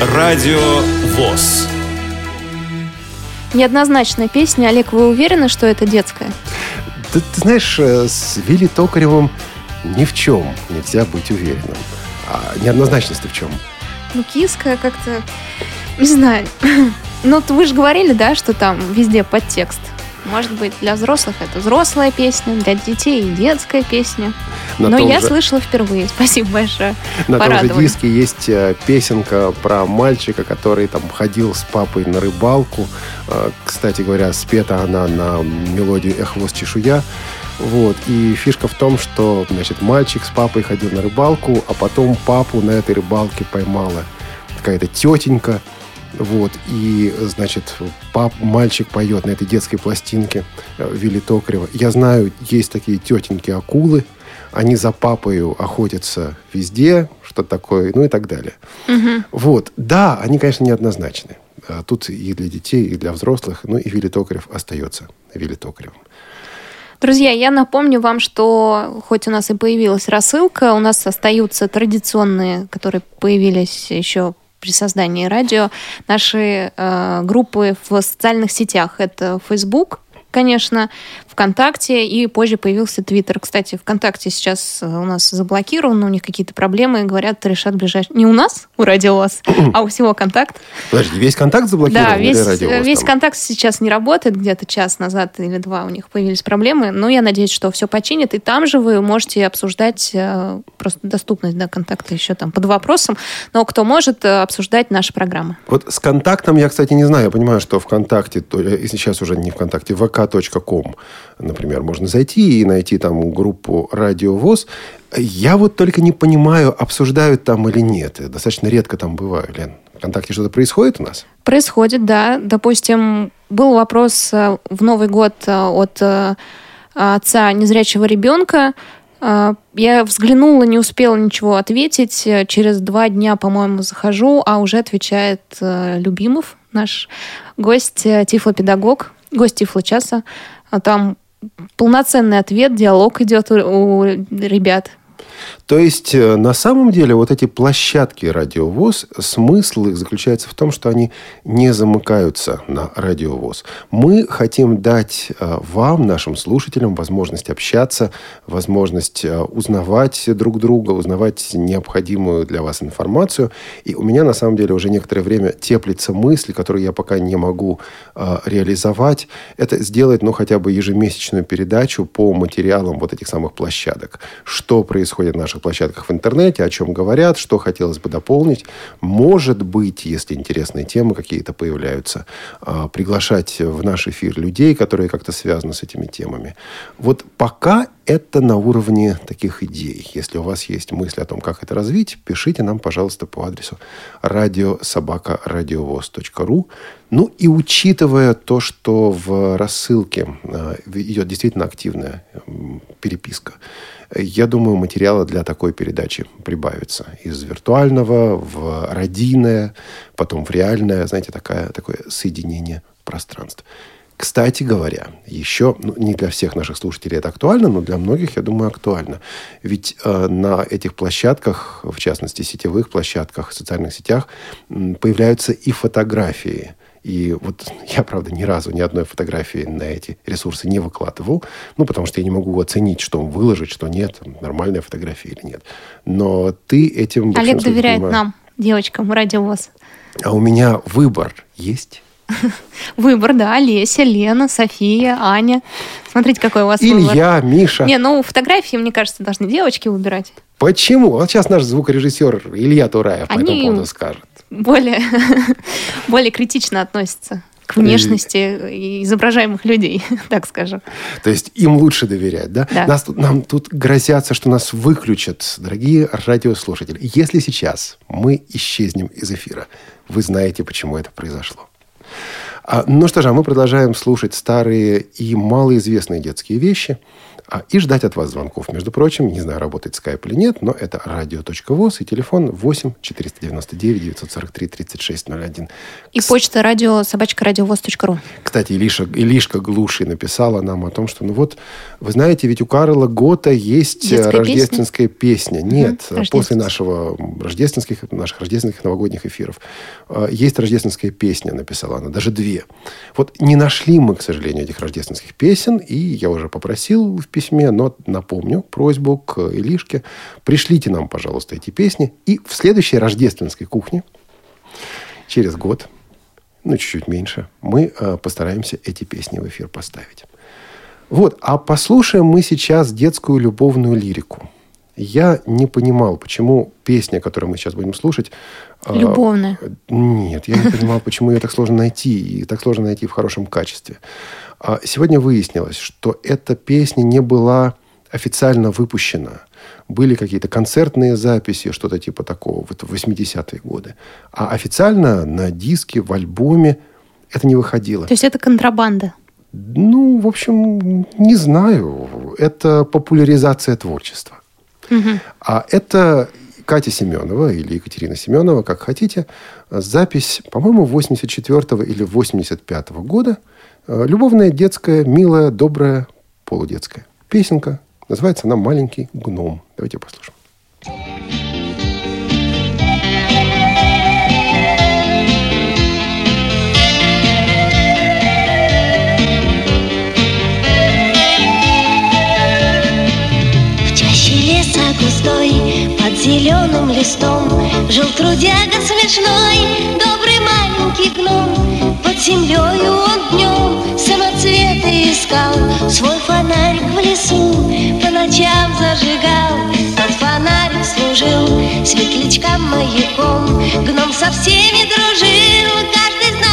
[SPEAKER 1] Радио ВОЗ.
[SPEAKER 3] Неоднозначная песня. Олег, вы уверены, что это детская?
[SPEAKER 2] Ты, ты знаешь, э, с Вилли Токаревым ни в чем нельзя быть уверенным. А неоднозначность в чем?
[SPEAKER 3] Ну, киска как-то... Не знаю. Ну, вы же говорили, да, что там везде подтекст. Может быть, для взрослых это взрослая песня, для детей детская песня.
[SPEAKER 2] На
[SPEAKER 3] Но я
[SPEAKER 2] же-
[SPEAKER 3] слышала впервые. Спасибо большое.
[SPEAKER 2] На том же диске есть э, песенка про мальчика, который там ходил с папой на рыбалку. Э, Кстати говоря, спета она на мелодию «Эхвост чешуя». Вот. И фишка в том, что значит, мальчик с папой ходил на рыбалку, а потом папу на этой рыбалке поймала какая-то тетенька. Вот. И, значит, пап, мальчик поет на этой детской пластинке э, Вилли Токарева. Я знаю, есть такие тетеньки-акулы. Они за папою охотятся везде, что такое, ну и так далее. Вот. Да, они, конечно, неоднозначны. А Тут и для детей, и для взрослых. Ну и Вилли Токарев остается Вилли Токаревым.
[SPEAKER 3] Друзья, я напомню вам, что хоть у нас и появилась рассылка, у нас остаются традиционные, которые появились еще при создании радио, наши э, группы в социальных сетях. Это Facebook, конечно, ВКонтакте, и позже появился Твиттер. Кстати, ВКонтакте сейчас э, у нас заблокировано, у них какие-то проблемы, говорят, решат ближайшие... Не у нас, у радио у вас, а у всего Контакт.
[SPEAKER 2] Подожди, весь контакт заблокирован?
[SPEAKER 3] Да, весь, весь контакт сейчас не работает, где-то час назад или два у них появились проблемы, но я надеюсь, что все починит, и там же вы можете обсуждать э, просто доступность да, контакта еще там под вопросом, но кто может э, обсуждать наши программы.
[SPEAKER 2] Вот с контактом я, кстати, не знаю. Я понимаю, что ВКонтакте, то, э, сейчас уже не ВКонтакте, vk.com, например, можно зайти и найти там группу Радио ВОЗ. Я вот только не понимаю, обсуждают там или нет. Я достаточно редко там бываю, Лен. ВКонтакте что-то происходит у нас?
[SPEAKER 3] Происходит, да. Допустим, был вопрос э, в Новый год э, от э, отца незрячего ребенка. Я взглянула, не успела ничего ответить. Через два дня, по-моему, захожу, а уже отвечает Любимов, наш гость, тифлопедагог, гость тифлочаса. А Там полноценный ответ, диалог идет у, у ребят.
[SPEAKER 2] То есть, э, на самом деле, вот эти площадки радиовоз, смысл их заключается в том, что они не замыкаются на радиовоз. Мы хотим дать э, вам, нашим слушателям, возможность общаться, возможность э, узнавать друг друга, узнавать необходимую для вас информацию. И у меня, на самом деле, уже некоторое время теплится мысль, которую я пока не могу реализовать. Это сделать, ну, хотя бы ежемесячную передачу по материалам вот этих самых площадок. Что происходит на наших площадках в интернете, о чем говорят, что хотелось бы дополнить. Может быть, если интересные темы какие-то появляются, а, приглашать в наш эфир людей, которые как-то связаны с этими темами. Вот пока это на уровне таких идей. Если у вас есть мысли о том, как это развить, пишите нам, пожалуйста, по адресу радиособакарадиовоз.ру. Ну и учитывая то, что в рассылке э, идет действительно активная переписка, я думаю, материала для такой передачи прибавится. Из виртуального в радийное, потом в реальное, знаете, такая, такое соединение пространств. Кстати говоря, еще, ну, не для всех наших слушателей это актуально, но для многих, я думаю, актуально. Ведь э, на этих площадках, в частности, сетевых площадках, социальных сетях, появляются и фотографии. И вот я, правда, ни разу ни одной фотографии на эти ресурсы не выкладывал, ну, потому что я не могу оценить, что выложить, что нет, нормальная фотография или нет. Но ты этим...
[SPEAKER 3] Олег доверяет понимаю, нам, девочкам, радиовоз.
[SPEAKER 2] А у меня выбор есть.
[SPEAKER 3] Выбор, да. Леся, Лена, София, Аня. Смотрите, какой у вас
[SPEAKER 2] Илья,
[SPEAKER 3] выбор.
[SPEAKER 2] Илья, Миша.
[SPEAKER 3] Не, ну фотографии, мне кажется, должны девочки выбирать.
[SPEAKER 2] Почему? Вот сейчас наш звукорежиссер Илья Тураев Они по этому поводу скажет.
[SPEAKER 3] Более, более критично относятся к внешности изображаемых людей, так скажем.
[SPEAKER 2] То есть им лучше доверять, да?
[SPEAKER 3] да.
[SPEAKER 2] Нас, нам тут грозятся, что нас выключат, дорогие радиослушатели. Если сейчас мы исчезнем из эфира, вы знаете, почему это произошло. А, ну что же, а мы продолжаем слушать старые и малоизвестные детские вещи а, и ждать от вас звонков. Между прочим, не знаю, работает скайп или нет, но это радио.воз и телефон 8 499 943 3601.
[SPEAKER 3] И почта радио собачка радиовоз.ру.
[SPEAKER 2] Кстати, Илиша, Илишка Глуши написала нам о том, что, ну вот, вы знаете, ведь у Карла Гота есть
[SPEAKER 3] Детская
[SPEAKER 2] рождественская песня.
[SPEAKER 3] песня.
[SPEAKER 2] Нет, угу, после нашего рождественских, наших рождественских новогодних эфиров а, есть рождественская песня, написала она, даже две. Вот не нашли мы, к сожалению, этих рождественских песен, и я уже попросил в письме, но напомню просьбу к Илишке. Пришлите нам, пожалуйста, эти песни. И в следующей рождественской кухне через год, ну, чуть-чуть меньше, мы э, постараемся эти песни в эфир поставить. Вот, а послушаем мы сейчас детскую любовную лирику. Я не понимал, почему песня, которую мы сейчас будем слушать...
[SPEAKER 3] А, Любовная.
[SPEAKER 2] Э, нет, я не понимал, почему ее так сложно найти, и так сложно найти в хорошем качестве. А сегодня выяснилось, что эта песня не была официально выпущена. Были какие-то концертные записи, что-то типа такого, в 80-е годы. А официально на диске, в альбоме это не выходило.
[SPEAKER 3] То есть это контрабанда?
[SPEAKER 2] Ну, в общем, не знаю. Это популяризация творчества. А это Катя Семенова или Екатерина Семенова, как хотите, запись, по-моему, 84 или 85 -го года. Любовная, детская, милая, добрая, полудетская песенка. Называется она «Маленький гном». Давайте послушаем.
[SPEAKER 7] Густой Под зеленым листом Жил трудяга смешной Добрый маленький гном. Под землею он днем Самоцветы искал Свой фонарик в лесу По ночам зажигал. Тот фонарик служил Светлячкам маяком Гном со всеми дружил Каждый знал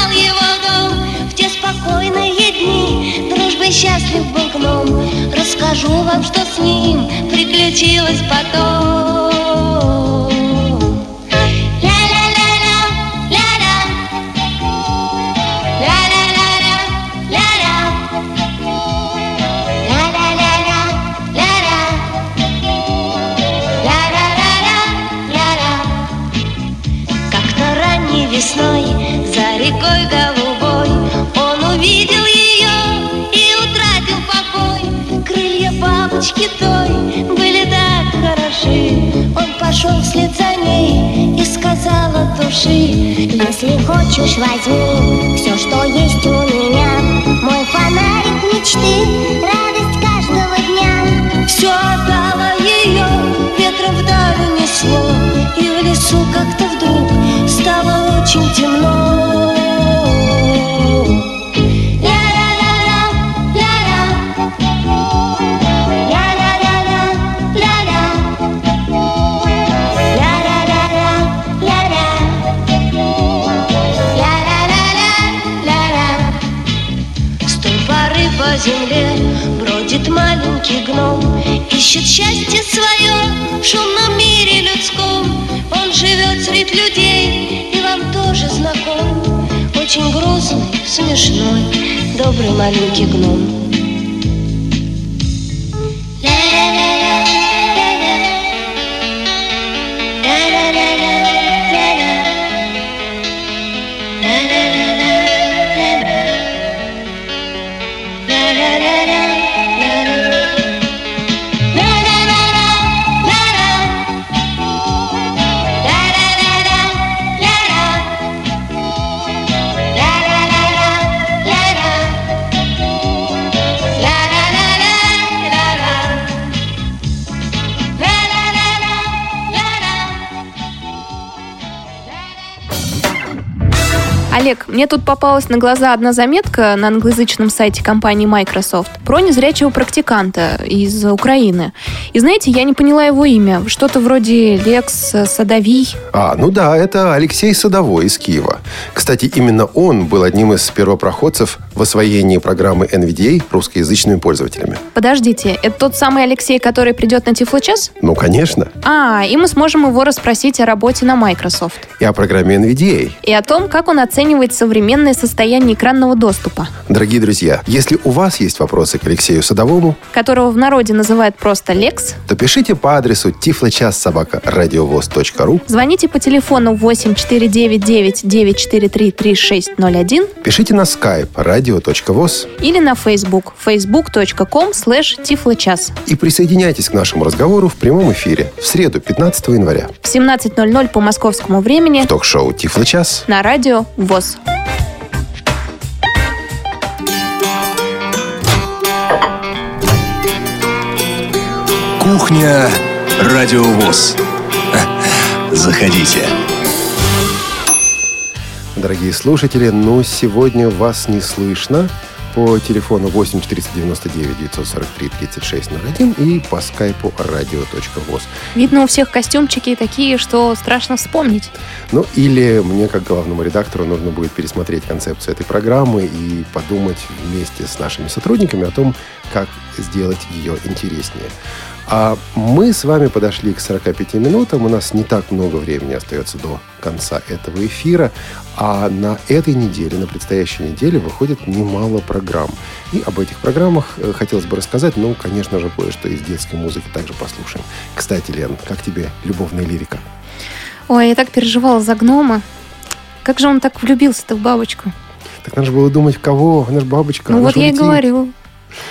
[SPEAKER 7] Дружбой счастлив был гном Расскажу вам, что с ним приключилось потом. улыбочки той были так хороши. Он пошел вслед за ней и сказал от души, если хочешь, возьми все, что есть у меня. Мой фонарик мечты, радость каждого дня.
[SPEAKER 6] Все отдала ее, ветром вдаль унесло, и в лесу как-то вдруг стало очень темно. Земле бродит маленький гном Ищет счастье свое в шумном мире людском. Он живет среди людей и вам тоже знаком. Очень грустный, смешной, добрый маленький гном
[SPEAKER 3] мне тут попалась на глаза одна заметка на англоязычном сайте компании Microsoft про незрячего практиканта из Украины. И знаете, я не поняла его имя. Что-то вроде Лекс Садовий.
[SPEAKER 2] А, ну да, это Алексей Садовой из Киева. Кстати, именно он был одним из первопроходцев в освоении программы NVDA русскоязычными пользователями.
[SPEAKER 3] Подождите, это тот самый Алексей, который придет на Тифлочас?
[SPEAKER 2] Ну, конечно.
[SPEAKER 3] А, и мы сможем его расспросить о работе на Microsoft.
[SPEAKER 2] И о программе NVDA.
[SPEAKER 3] И о том, как он оценивает современное состояние экранного доступа,
[SPEAKER 2] Дорогие друзья, если у вас есть вопросы к Алексею Садовому,
[SPEAKER 3] которого в народе называют просто Лекс,
[SPEAKER 2] то пишите по адресу tifloчас.радиовоз.ру
[SPEAKER 3] звоните по телефону 8499 943 3601
[SPEAKER 2] Пишите на skype radio.voz
[SPEAKER 3] или на Facebook facebook.com slash tifloчас.
[SPEAKER 2] и присоединяйтесь к нашему разговору в прямом эфире в среду 15 января
[SPEAKER 3] В 17.00 по московскому времени
[SPEAKER 2] в ток-шоу «Тифлочас».
[SPEAKER 3] на радио ВОЗ.
[SPEAKER 1] Кухня Радиовоз. Заходите.
[SPEAKER 2] Дорогие слушатели, ну, сегодня вас не слышно по телефону 8 499 943 3601 и по скайпу radio.voz.
[SPEAKER 3] Видно, у всех костюмчики такие, что страшно вспомнить.
[SPEAKER 2] Ну, или мне, как главному редактору, нужно будет пересмотреть концепцию этой программы и подумать вместе с нашими сотрудниками о том, как сделать ее интереснее. А мы с вами подошли к 45 минутам. У нас не так много времени остается до конца этого эфира. А на этой неделе, на предстоящей неделе выходит немало программ. И об этих программах э, хотелось бы рассказать. Ну, конечно же, кое-что из детской музыки также послушаем. Кстати, Лен, как тебе любовная лирика?
[SPEAKER 3] Ой, я так переживала за гнома. Как же он так влюбился-то в бабочку?
[SPEAKER 2] Так надо же было думать, в кого? Она же бабочка.
[SPEAKER 3] ну вот я и говорю.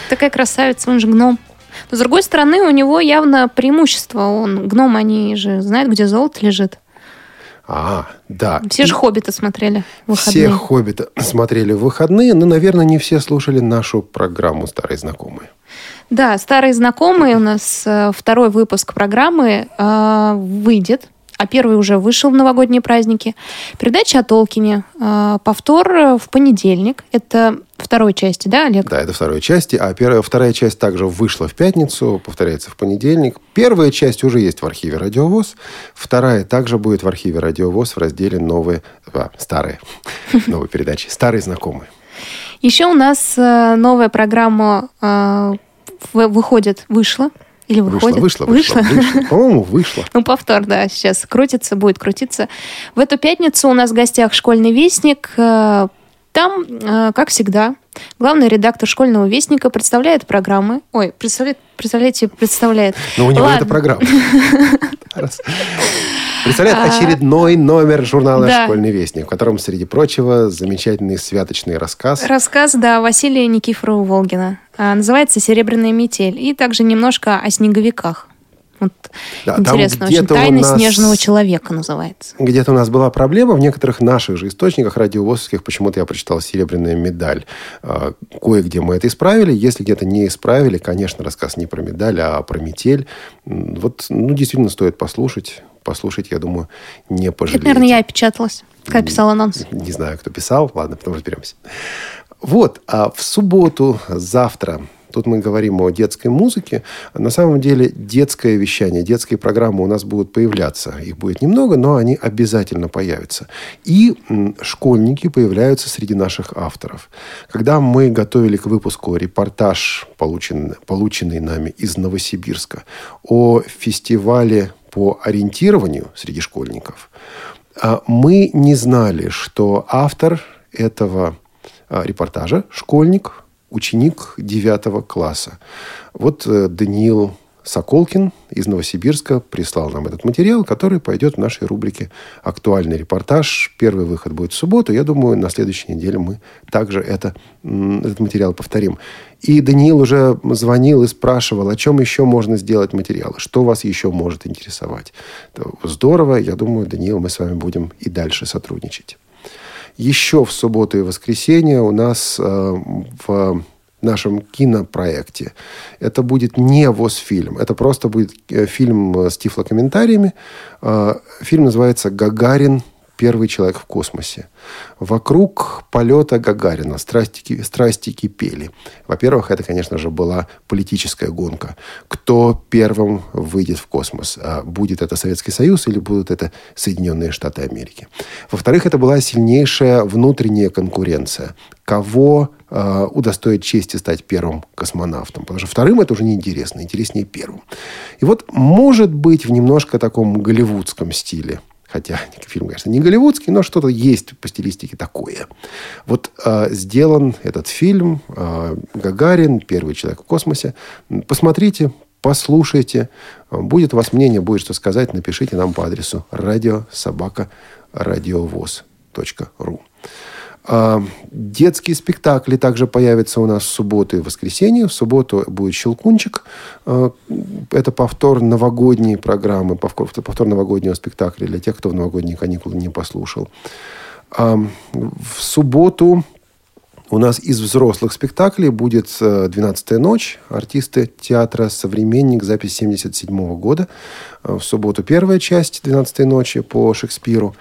[SPEAKER 3] Такая красавица, он же гном. Но с другой стороны, у него явно преимущество. Он гном, они же знают, где золото лежит.
[SPEAKER 2] А, да.
[SPEAKER 3] Все же «Хоббита» смотрели в
[SPEAKER 2] Все
[SPEAKER 3] выходные.
[SPEAKER 2] «Хоббита» смотрели в выходные, но, наверное, не все слушали нашу программу «Старые знакомые».
[SPEAKER 3] Да, старые знакомые у нас э, второй выпуск программы э, выйдет. А первый уже вышел в новогодние праздники. Передача о Толкине. Э, повтор э, в понедельник. Это второй части, да, Олег?
[SPEAKER 2] Да, это второй части, а первая, вторая часть также вышла в пятницу, повторяется в понедельник. Первая часть уже есть в архиве «Радиовоз», вторая также будет в архиве «Радиовоз» в разделе «Новые», а, старые, новые передачи, «Старые знакомые».
[SPEAKER 3] Еще у нас э, новая программа в- выходит, вышла. Или выходит?
[SPEAKER 2] Вышло, вышло, вышло, вышло. По-моему, вышло.
[SPEAKER 3] Ну, повтор, да, сейчас крутится, будет крутиться. В эту пятницу у нас в гостях «Школьный вестник». Э, Там, э, как всегда, главный редактор «Школьного вестника» представляет программы. Ой, представляет, представляете, представляет.
[SPEAKER 2] Но у него
[SPEAKER 3] Ладно.
[SPEAKER 2] это программа. Представляет
[SPEAKER 3] А.
[SPEAKER 2] очередной номер журнала
[SPEAKER 3] Да.
[SPEAKER 2] «Школьный вестник», в котором, среди прочего, замечательный святочный рассказ.
[SPEAKER 3] Рассказ, да, Василия Никифорова-Волгина. А, Называется «Серебряная метель». И также немножко о снеговиках. Вот
[SPEAKER 2] Да,
[SPEAKER 3] интересно, очень «Тайны
[SPEAKER 2] нас-
[SPEAKER 3] снежного человека» называется.
[SPEAKER 2] Где-то у нас была проблема, в некоторых наших же источниках радиовозовских почему-то я прочитал «Серебряная медаль». А, Кое-где мы это исправили. Если где-то не исправили, конечно, рассказ не про медаль, а про метель. Вот, ну, действительно стоит послушать. Послушать, я думаю, не
[SPEAKER 3] Это,
[SPEAKER 2] пожалеете.
[SPEAKER 3] наверное, я опечаталась, когда писала анонс.
[SPEAKER 2] Не знаю, кто писал. Ладно, потом разберемся. Вот, а в субботу, завтра, тут мы говорим о детской музыке. На самом деле детское вещание, детские программы у нас будут появляться. Их будет немного, но они обязательно появятся. И школьники появляются среди наших авторов. Когда мы готовили к выпуску репортаж, полученный, полученный нами из Новосибирска, о фестивале по ориентированию среди школьников, а, мы не знали, что автор этого а, репортажа школьник, ученик 9 класса. Вот э, Даниил Соколкин из Новосибирска прислал нам этот материал, который пойдет в нашей рубрике «Актуальный репортаж». Первый выход будет в субботу. Я думаю, на следующей неделе мы также это, этот материал повторим. И Даниил уже звонил и спрашивал, о чем еще можно сделать материалы, что вас еще может интересовать. Здорово. Я думаю, Даниил, мы с вами будем и дальше сотрудничать. Еще в субботу и воскресенье у нас э, в нашем кинопроекте. Это будет не ВОЗ-фильм. Это просто будет э, фильм э, с тифлокомментариями. Э, Фильм называется «Гагарин. Первый человек в космосе». Вокруг полета Гагарина страсти, страсти кипели. Во-первых, это, конечно же, была политическая гонка. Кто первым выйдет в космос? А Будет это Советский Союз или будут это Соединенные Штаты Америки? Во-вторых, это была сильнейшая внутренняя конкуренция. Кого э, удостоит чести стать первым космонавтом? Потому что вторым это уже неинтересно. Интереснее первым. И вот, может быть, в немножко таком голливудском стиле Хотя фильм, конечно, не голливудский, но что-то есть по стилистике такое. Вот э, сделан этот фильм э, «Гагарин. Первый человек в космосе». Посмотрите, послушайте. Будет у вас мнение, будет что сказать, напишите нам по адресу радиособака.радиовоз.ру. А, Детские спектакли также появятся у нас в субботу и воскресенье. В субботу будет «Щелкунчик». А, Это повтор новогодней программы, повтор повтор новогоднего спектакля для тех, кто в новогодние каникулы не послушал. А, В субботу у нас из взрослых спектаклей будет э, «Двенадцатая ночь». Артисты театра «Современник», запись 77 года. Э, В субботу первая часть «Двенадцатой ночи» по Шекспиру.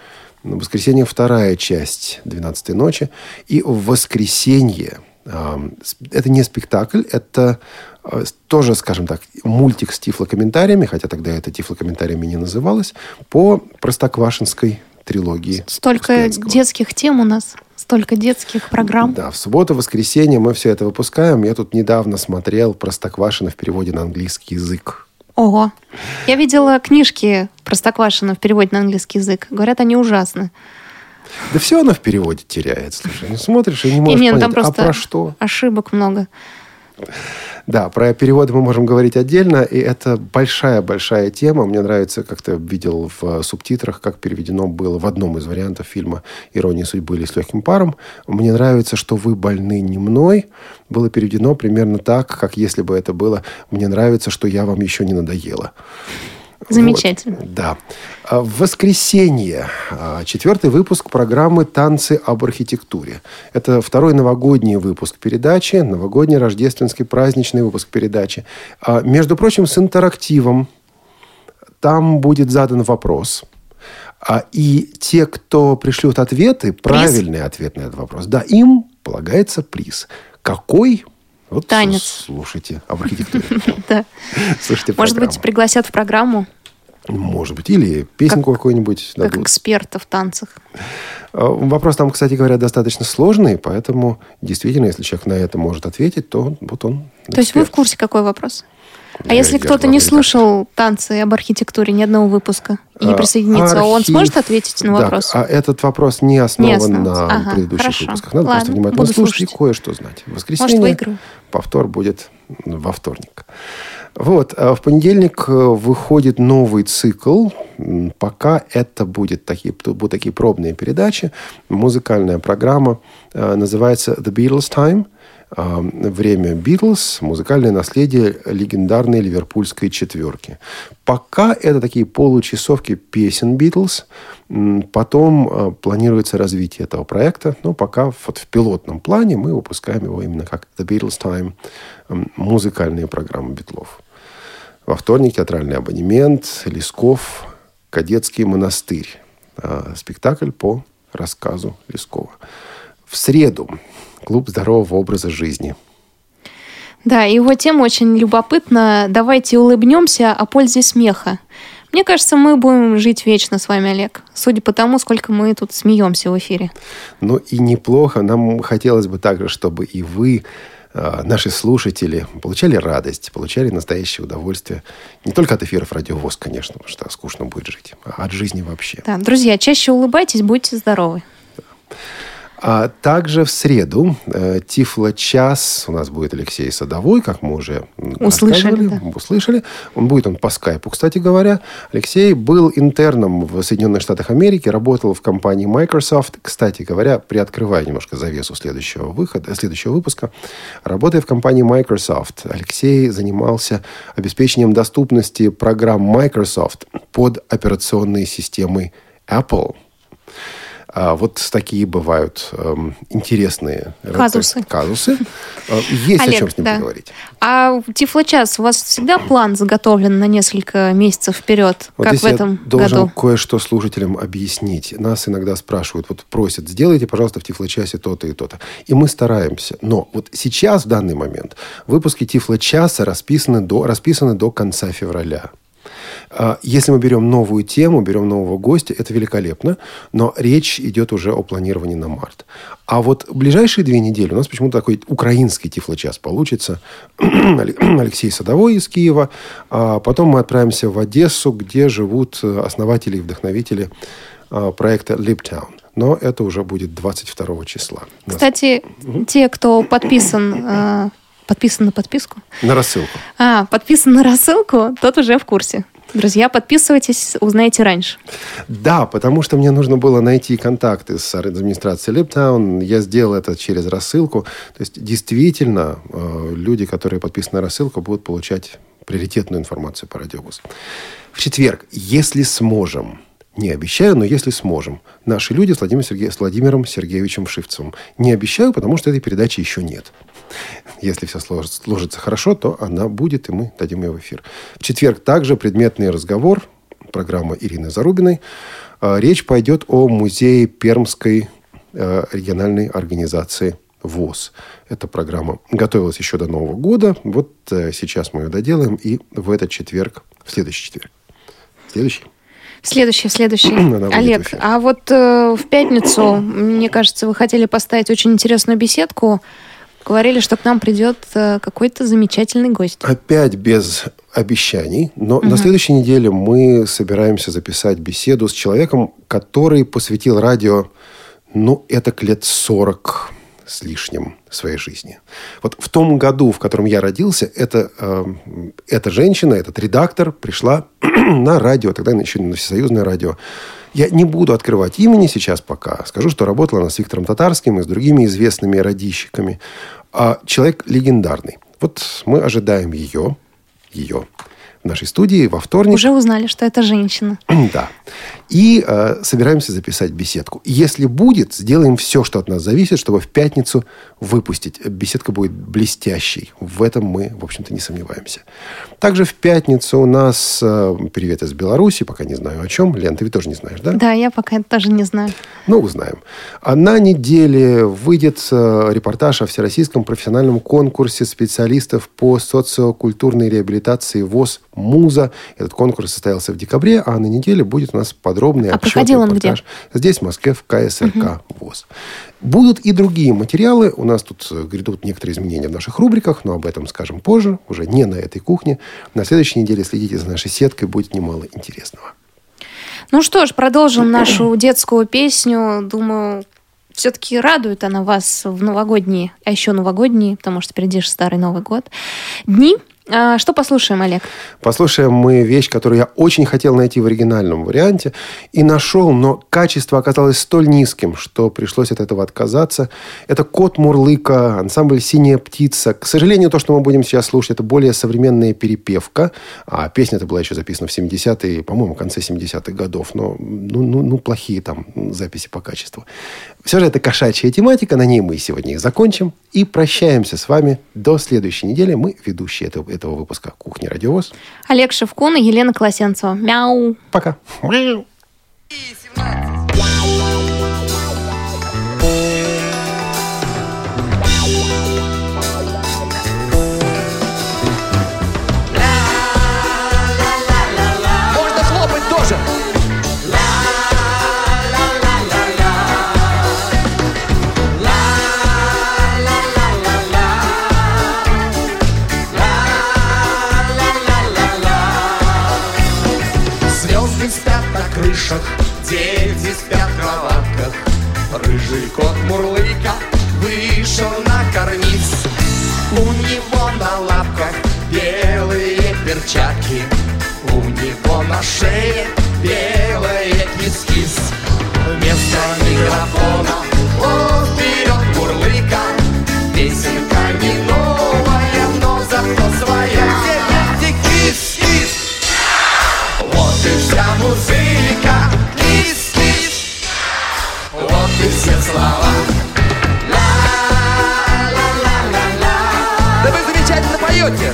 [SPEAKER 2] В воскресенье вторая часть «Двенадцатой ночи». И в воскресенье с- это не спектакль, это э, тоже, скажем так, мультик с тифлокомментариями, хотя тогда это тифлокомментариями не называлось, по Простоквашинской трилогии.
[SPEAKER 3] Столько детских тем у нас, столько детских программ.
[SPEAKER 2] Да, в субботу, воскресенье мы все это выпускаем. Я тут недавно смотрел Простоквашино в переводе на английский язык.
[SPEAKER 3] Ого. Я видела книжки Простоквашино в переводе на английский язык. Говорят, они ужасны.
[SPEAKER 2] Да все оно в переводе теряет. Слушай, ну смотришь и не
[SPEAKER 3] Не,
[SPEAKER 2] можешь
[SPEAKER 3] не, ну
[SPEAKER 2] понять,
[SPEAKER 3] там просто
[SPEAKER 2] а про что?
[SPEAKER 3] ошибок много.
[SPEAKER 2] Да, про переводы мы можем говорить отдельно, и это большая-большая тема. Мне нравится, как ты видел в субтитрах, как переведено было в одном из вариантов фильма «Ирония судьбы» или «С легким паром». Мне нравится, что «Вы больны не мной» было переведено примерно так, как если бы это было «Мне нравится, что я вам еще не надоела».
[SPEAKER 3] Замечательно.
[SPEAKER 2] Вот, да. А В воскресенье а, четвертый выпуск программы «Танцы об архитектуре». Это второй новогодний выпуск передачи, новогодний рождественский праздничный выпуск передачи. А, Между прочим, с интерактивом. Там будет задан вопрос. А, И те, кто пришлют ответы, правильный ответ на этот вопрос, да, им полагается приз. Какой? Вот
[SPEAKER 3] Танец.
[SPEAKER 2] Слушайте об архитектуре.
[SPEAKER 3] Да.
[SPEAKER 2] Слушайте
[SPEAKER 3] Может быть, пригласят в программу
[SPEAKER 2] Может быть. Или песенку какую-нибудь
[SPEAKER 3] как
[SPEAKER 2] дадут.
[SPEAKER 3] эксперта в танцах.
[SPEAKER 2] А, Вопрос там, кстати говоря, достаточно сложный, поэтому действительно, если человек на это может ответить, то вот он
[SPEAKER 3] То есть вы в
[SPEAKER 2] эксперт.
[SPEAKER 3] курсе, какой вопрос? А
[SPEAKER 2] Я-
[SPEAKER 3] если
[SPEAKER 2] я
[SPEAKER 3] кто-то не слушал танцы об архитектуре ни одного выпуска и не
[SPEAKER 2] А,
[SPEAKER 3] присоединится, он
[SPEAKER 2] архив-
[SPEAKER 3] сможет ответить на
[SPEAKER 2] Да,
[SPEAKER 3] вопрос?
[SPEAKER 2] а этот вопрос не основан
[SPEAKER 3] основан.
[SPEAKER 2] на
[SPEAKER 3] Ага,
[SPEAKER 2] предыдущих
[SPEAKER 3] хорошо.
[SPEAKER 2] выпусках. Надо
[SPEAKER 3] Ладно,
[SPEAKER 2] просто внимательно
[SPEAKER 3] буду
[SPEAKER 2] слушать и
[SPEAKER 3] слушать.
[SPEAKER 2] кое-что знать. В
[SPEAKER 3] Может,
[SPEAKER 2] воскресенье
[SPEAKER 3] выиграю.
[SPEAKER 2] повтор будет во вторник. Вот. а В понедельник э, выходит новый цикл. Пока это будет такие, будут такие пробные передачи. Музыкальная программа э, называется «The Beatles Time». а, время Битлз, музыкальное наследие легендарной ливерпульской четверки. Пока это такие получасовки песен Битлз. Потом а, планируется развитие этого проекта, но пока вот в пилотном плане мы выпускаем его именно как The Beatles Time, музыкальные программы Битлов. Во вторник театральный абонемент, Лесков, Кадетский монастырь. А, спектакль по рассказу Лескова. В среду клуб здорового образа жизни.
[SPEAKER 3] Да, его тема очень любопытна. Давайте улыбнемся о пользе смеха. Мне кажется, мы будем жить вечно с вами, Олег, судя по тому, сколько мы тут смеемся в эфире.
[SPEAKER 2] Ну и неплохо. Нам хотелось бы также, чтобы и вы наши слушатели получали радость, получали настоящее удовольствие. Не только от эфиров радиовоз, конечно, потому что скучно будет жить, а от жизни вообще.
[SPEAKER 3] Да, друзья, чаще улыбайтесь, будьте здоровы.
[SPEAKER 2] А также в среду э, Тифло-час у нас будет Алексей Садовой, как мы уже
[SPEAKER 3] услышали. Да.
[SPEAKER 2] услышали. Он будет он по скайпу, кстати говоря. Алексей был интерном в Соединенных Штатах Америки, работал в компании Microsoft. Кстати говоря, приоткрывая немножко завесу следующего, выхода, следующего выпуска, работая в компании Microsoft, Алексей занимался обеспечением доступности программ Microsoft под операционные системы Apple. А вот такие бывают эм, интересные
[SPEAKER 3] казусы.
[SPEAKER 2] казусы. А, есть Олег, о чем с ним да. поговорить.
[SPEAKER 3] А Тифлочас, у вас всегда план заготовлен на несколько месяцев вперед, вот как в этом
[SPEAKER 2] я должен
[SPEAKER 3] году?
[SPEAKER 2] кое-что слушателям объяснить. Нас иногда спрашивают, вот просят, сделайте, пожалуйста, в Тифлочасе то-то и то-то. И мы стараемся. Но вот сейчас, в данный момент, выпуски Тифлочаса расписаны до, расписаны до конца февраля. А, если мы берем новую тему, берем нового гостя, это великолепно, но речь идет уже о планировании на март. А вот ближайшие две недели у нас почему-то такой украинский тифлочас получится. Алексей Садовой из Киева. А потом мы отправимся в Одессу, где живут э, основатели и вдохновители а, проекта Liptown. Но это уже будет 22 числа.
[SPEAKER 3] Кстати, угу. те, кто подписан э, подписан на подписку?
[SPEAKER 2] На рассылку.
[SPEAKER 3] А, подписан на рассылку, тот уже в курсе. Друзья, подписывайтесь, узнаете раньше.
[SPEAKER 2] Да, потому что мне нужно было найти контакты с администрацией Липтаун. Я сделал это через рассылку. То есть, действительно, э, люди, которые подписаны на рассылку, будут получать приоритетную информацию по радиовуз. В четверг, если сможем, не обещаю, но если сможем. Наши люди с Владимиром, с Владимиром Сергеевичем Шивцевым. Не обещаю, потому что этой передачи еще нет. Если все сложится хорошо, то она будет, и мы дадим ее в эфир. В четверг также предметный разговор, программа Ирины Зарубиной. А, речь пойдет о музее Пермской э, региональной организации ВОЗ. Эта программа готовилась еще до Нового года. Вот э, сейчас мы ее доделаем. И в этот четверг, в следующий четверг. Следующий.
[SPEAKER 3] Следующий, следующий. Олег, а вот э, в пятницу, мне кажется, вы хотели поставить очень интересную беседку Говорили, что к нам придет э, какой-то замечательный гость.
[SPEAKER 2] Опять без обещаний, но угу. на следующей неделе мы собираемся записать беседу с человеком, который посвятил радио, ну, это лет 40 с лишним своей жизни. Вот в том году, в котором я родился, эта, э, эта женщина, этот редактор пришла на радио, тогда еще на всесоюзное радио. Я не буду открывать имени сейчас пока. Скажу, что работала она с Виктором Татарским и с другими известными радищиками. А человек легендарный. Вот мы ожидаем ее, ее в нашей студии во вторник.
[SPEAKER 3] Уже узнали, что это женщина.
[SPEAKER 2] Да. И э, собираемся записать беседку. Если будет, сделаем все, что от нас зависит, чтобы в пятницу выпустить. Беседка будет блестящей. В этом мы, в общем-то, не сомневаемся. Также в пятницу у нас э, привет из Беларуси. Пока не знаю о чем. Лен, ты ведь тоже не знаешь, да?
[SPEAKER 3] Да, я пока тоже не знаю.
[SPEAKER 2] Ну, узнаем. А на неделе выйдет э, репортаж о всероссийском профессиональном конкурсе специалистов по социокультурной реабилитации ВОЗ «Муза». Этот конкурс состоялся в декабре, а на неделе будет у нас подробный
[SPEAKER 3] а отчет, проходил он где?
[SPEAKER 2] Здесь, в Москве, в КСРК угу. ВОЗ. Будут и другие материалы. У нас тут э, грядут некоторые изменения в наших рубриках, но об этом скажем позже, уже не на этой кухне. На следующей неделе следите за нашей сеткой, будет немало интересного.
[SPEAKER 3] Ну что ж, продолжим нашу детскую песню. Думаю, все-таки радует она вас в новогодние, а еще новогодние, потому что впереди же старый Новый год, дни. А, что послушаем, Олег?
[SPEAKER 2] Послушаем мы вещь, которую я очень хотел найти в оригинальном варианте и нашел, но качество оказалось столь низким, что пришлось от этого отказаться. Это «Кот Мурлыка», ансамбль «Синяя птица». К сожалению, то, что мы будем сейчас слушать, это более современная перепевка. А песня эта была еще записана в 70-е, по-моему, конце 70-х годов. Но ну, ну, ну, плохие там записи по качеству. Все же это кошачья тематика, на ней мы сегодня и закончим. И прощаемся с вами до следующей недели. Мы ведущие этого, этого выпуска «Кухни Радиовоз».
[SPEAKER 3] Олег Шевкун и Елена Колосенцева. Мяу.
[SPEAKER 2] Пока.
[SPEAKER 4] 17. Рыжий кот Мурлыка вышел на карниз. У него на лапках белые перчатки, у него на шее белые кис-кис. Вместо микрофона Вот и все слова. Да вы замечательно поете.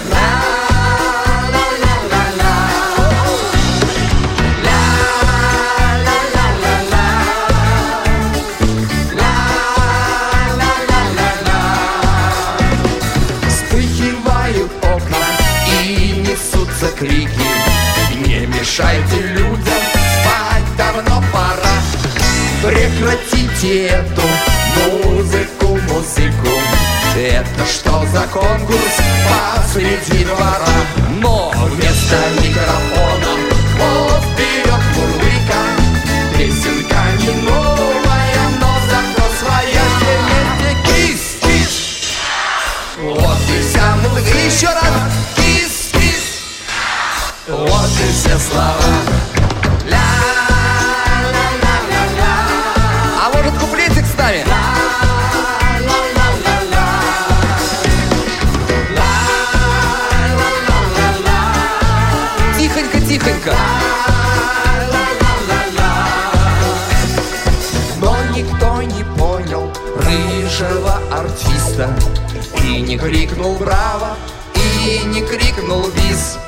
[SPEAKER 4] Вспыхивают окна и несутся крики. Не мешайте людям, Эту музыку, музыку. Это что за конкурс посреди двора? Но вместо микрофона вот вперед мурлыка. Песенка не новая, но зато своя. Вместе кис-кис. Вот и вся музыка. Еще раз. Кис-кис. Вот и все слова. Не крикнул браво, и не крикнул бис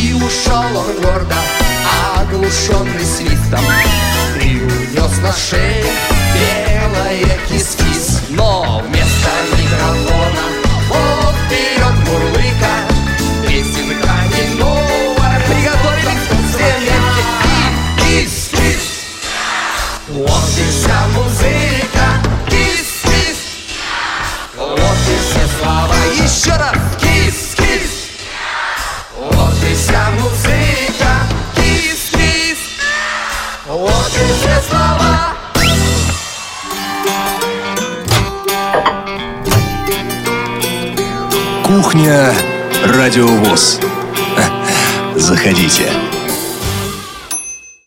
[SPEAKER 4] И ушел он гордо, оглушенный свистом. И унес на шее белое кис-кис. Но вместо микрофона вот вперед мурлыка. Песенка новая Приготовились все и кис-кис. Вот и вся музыка, еще раз, кис-кис Вот и вся музыка, кис-кис Вот и все слова.
[SPEAKER 1] Кухня Радиовоз. Заходите.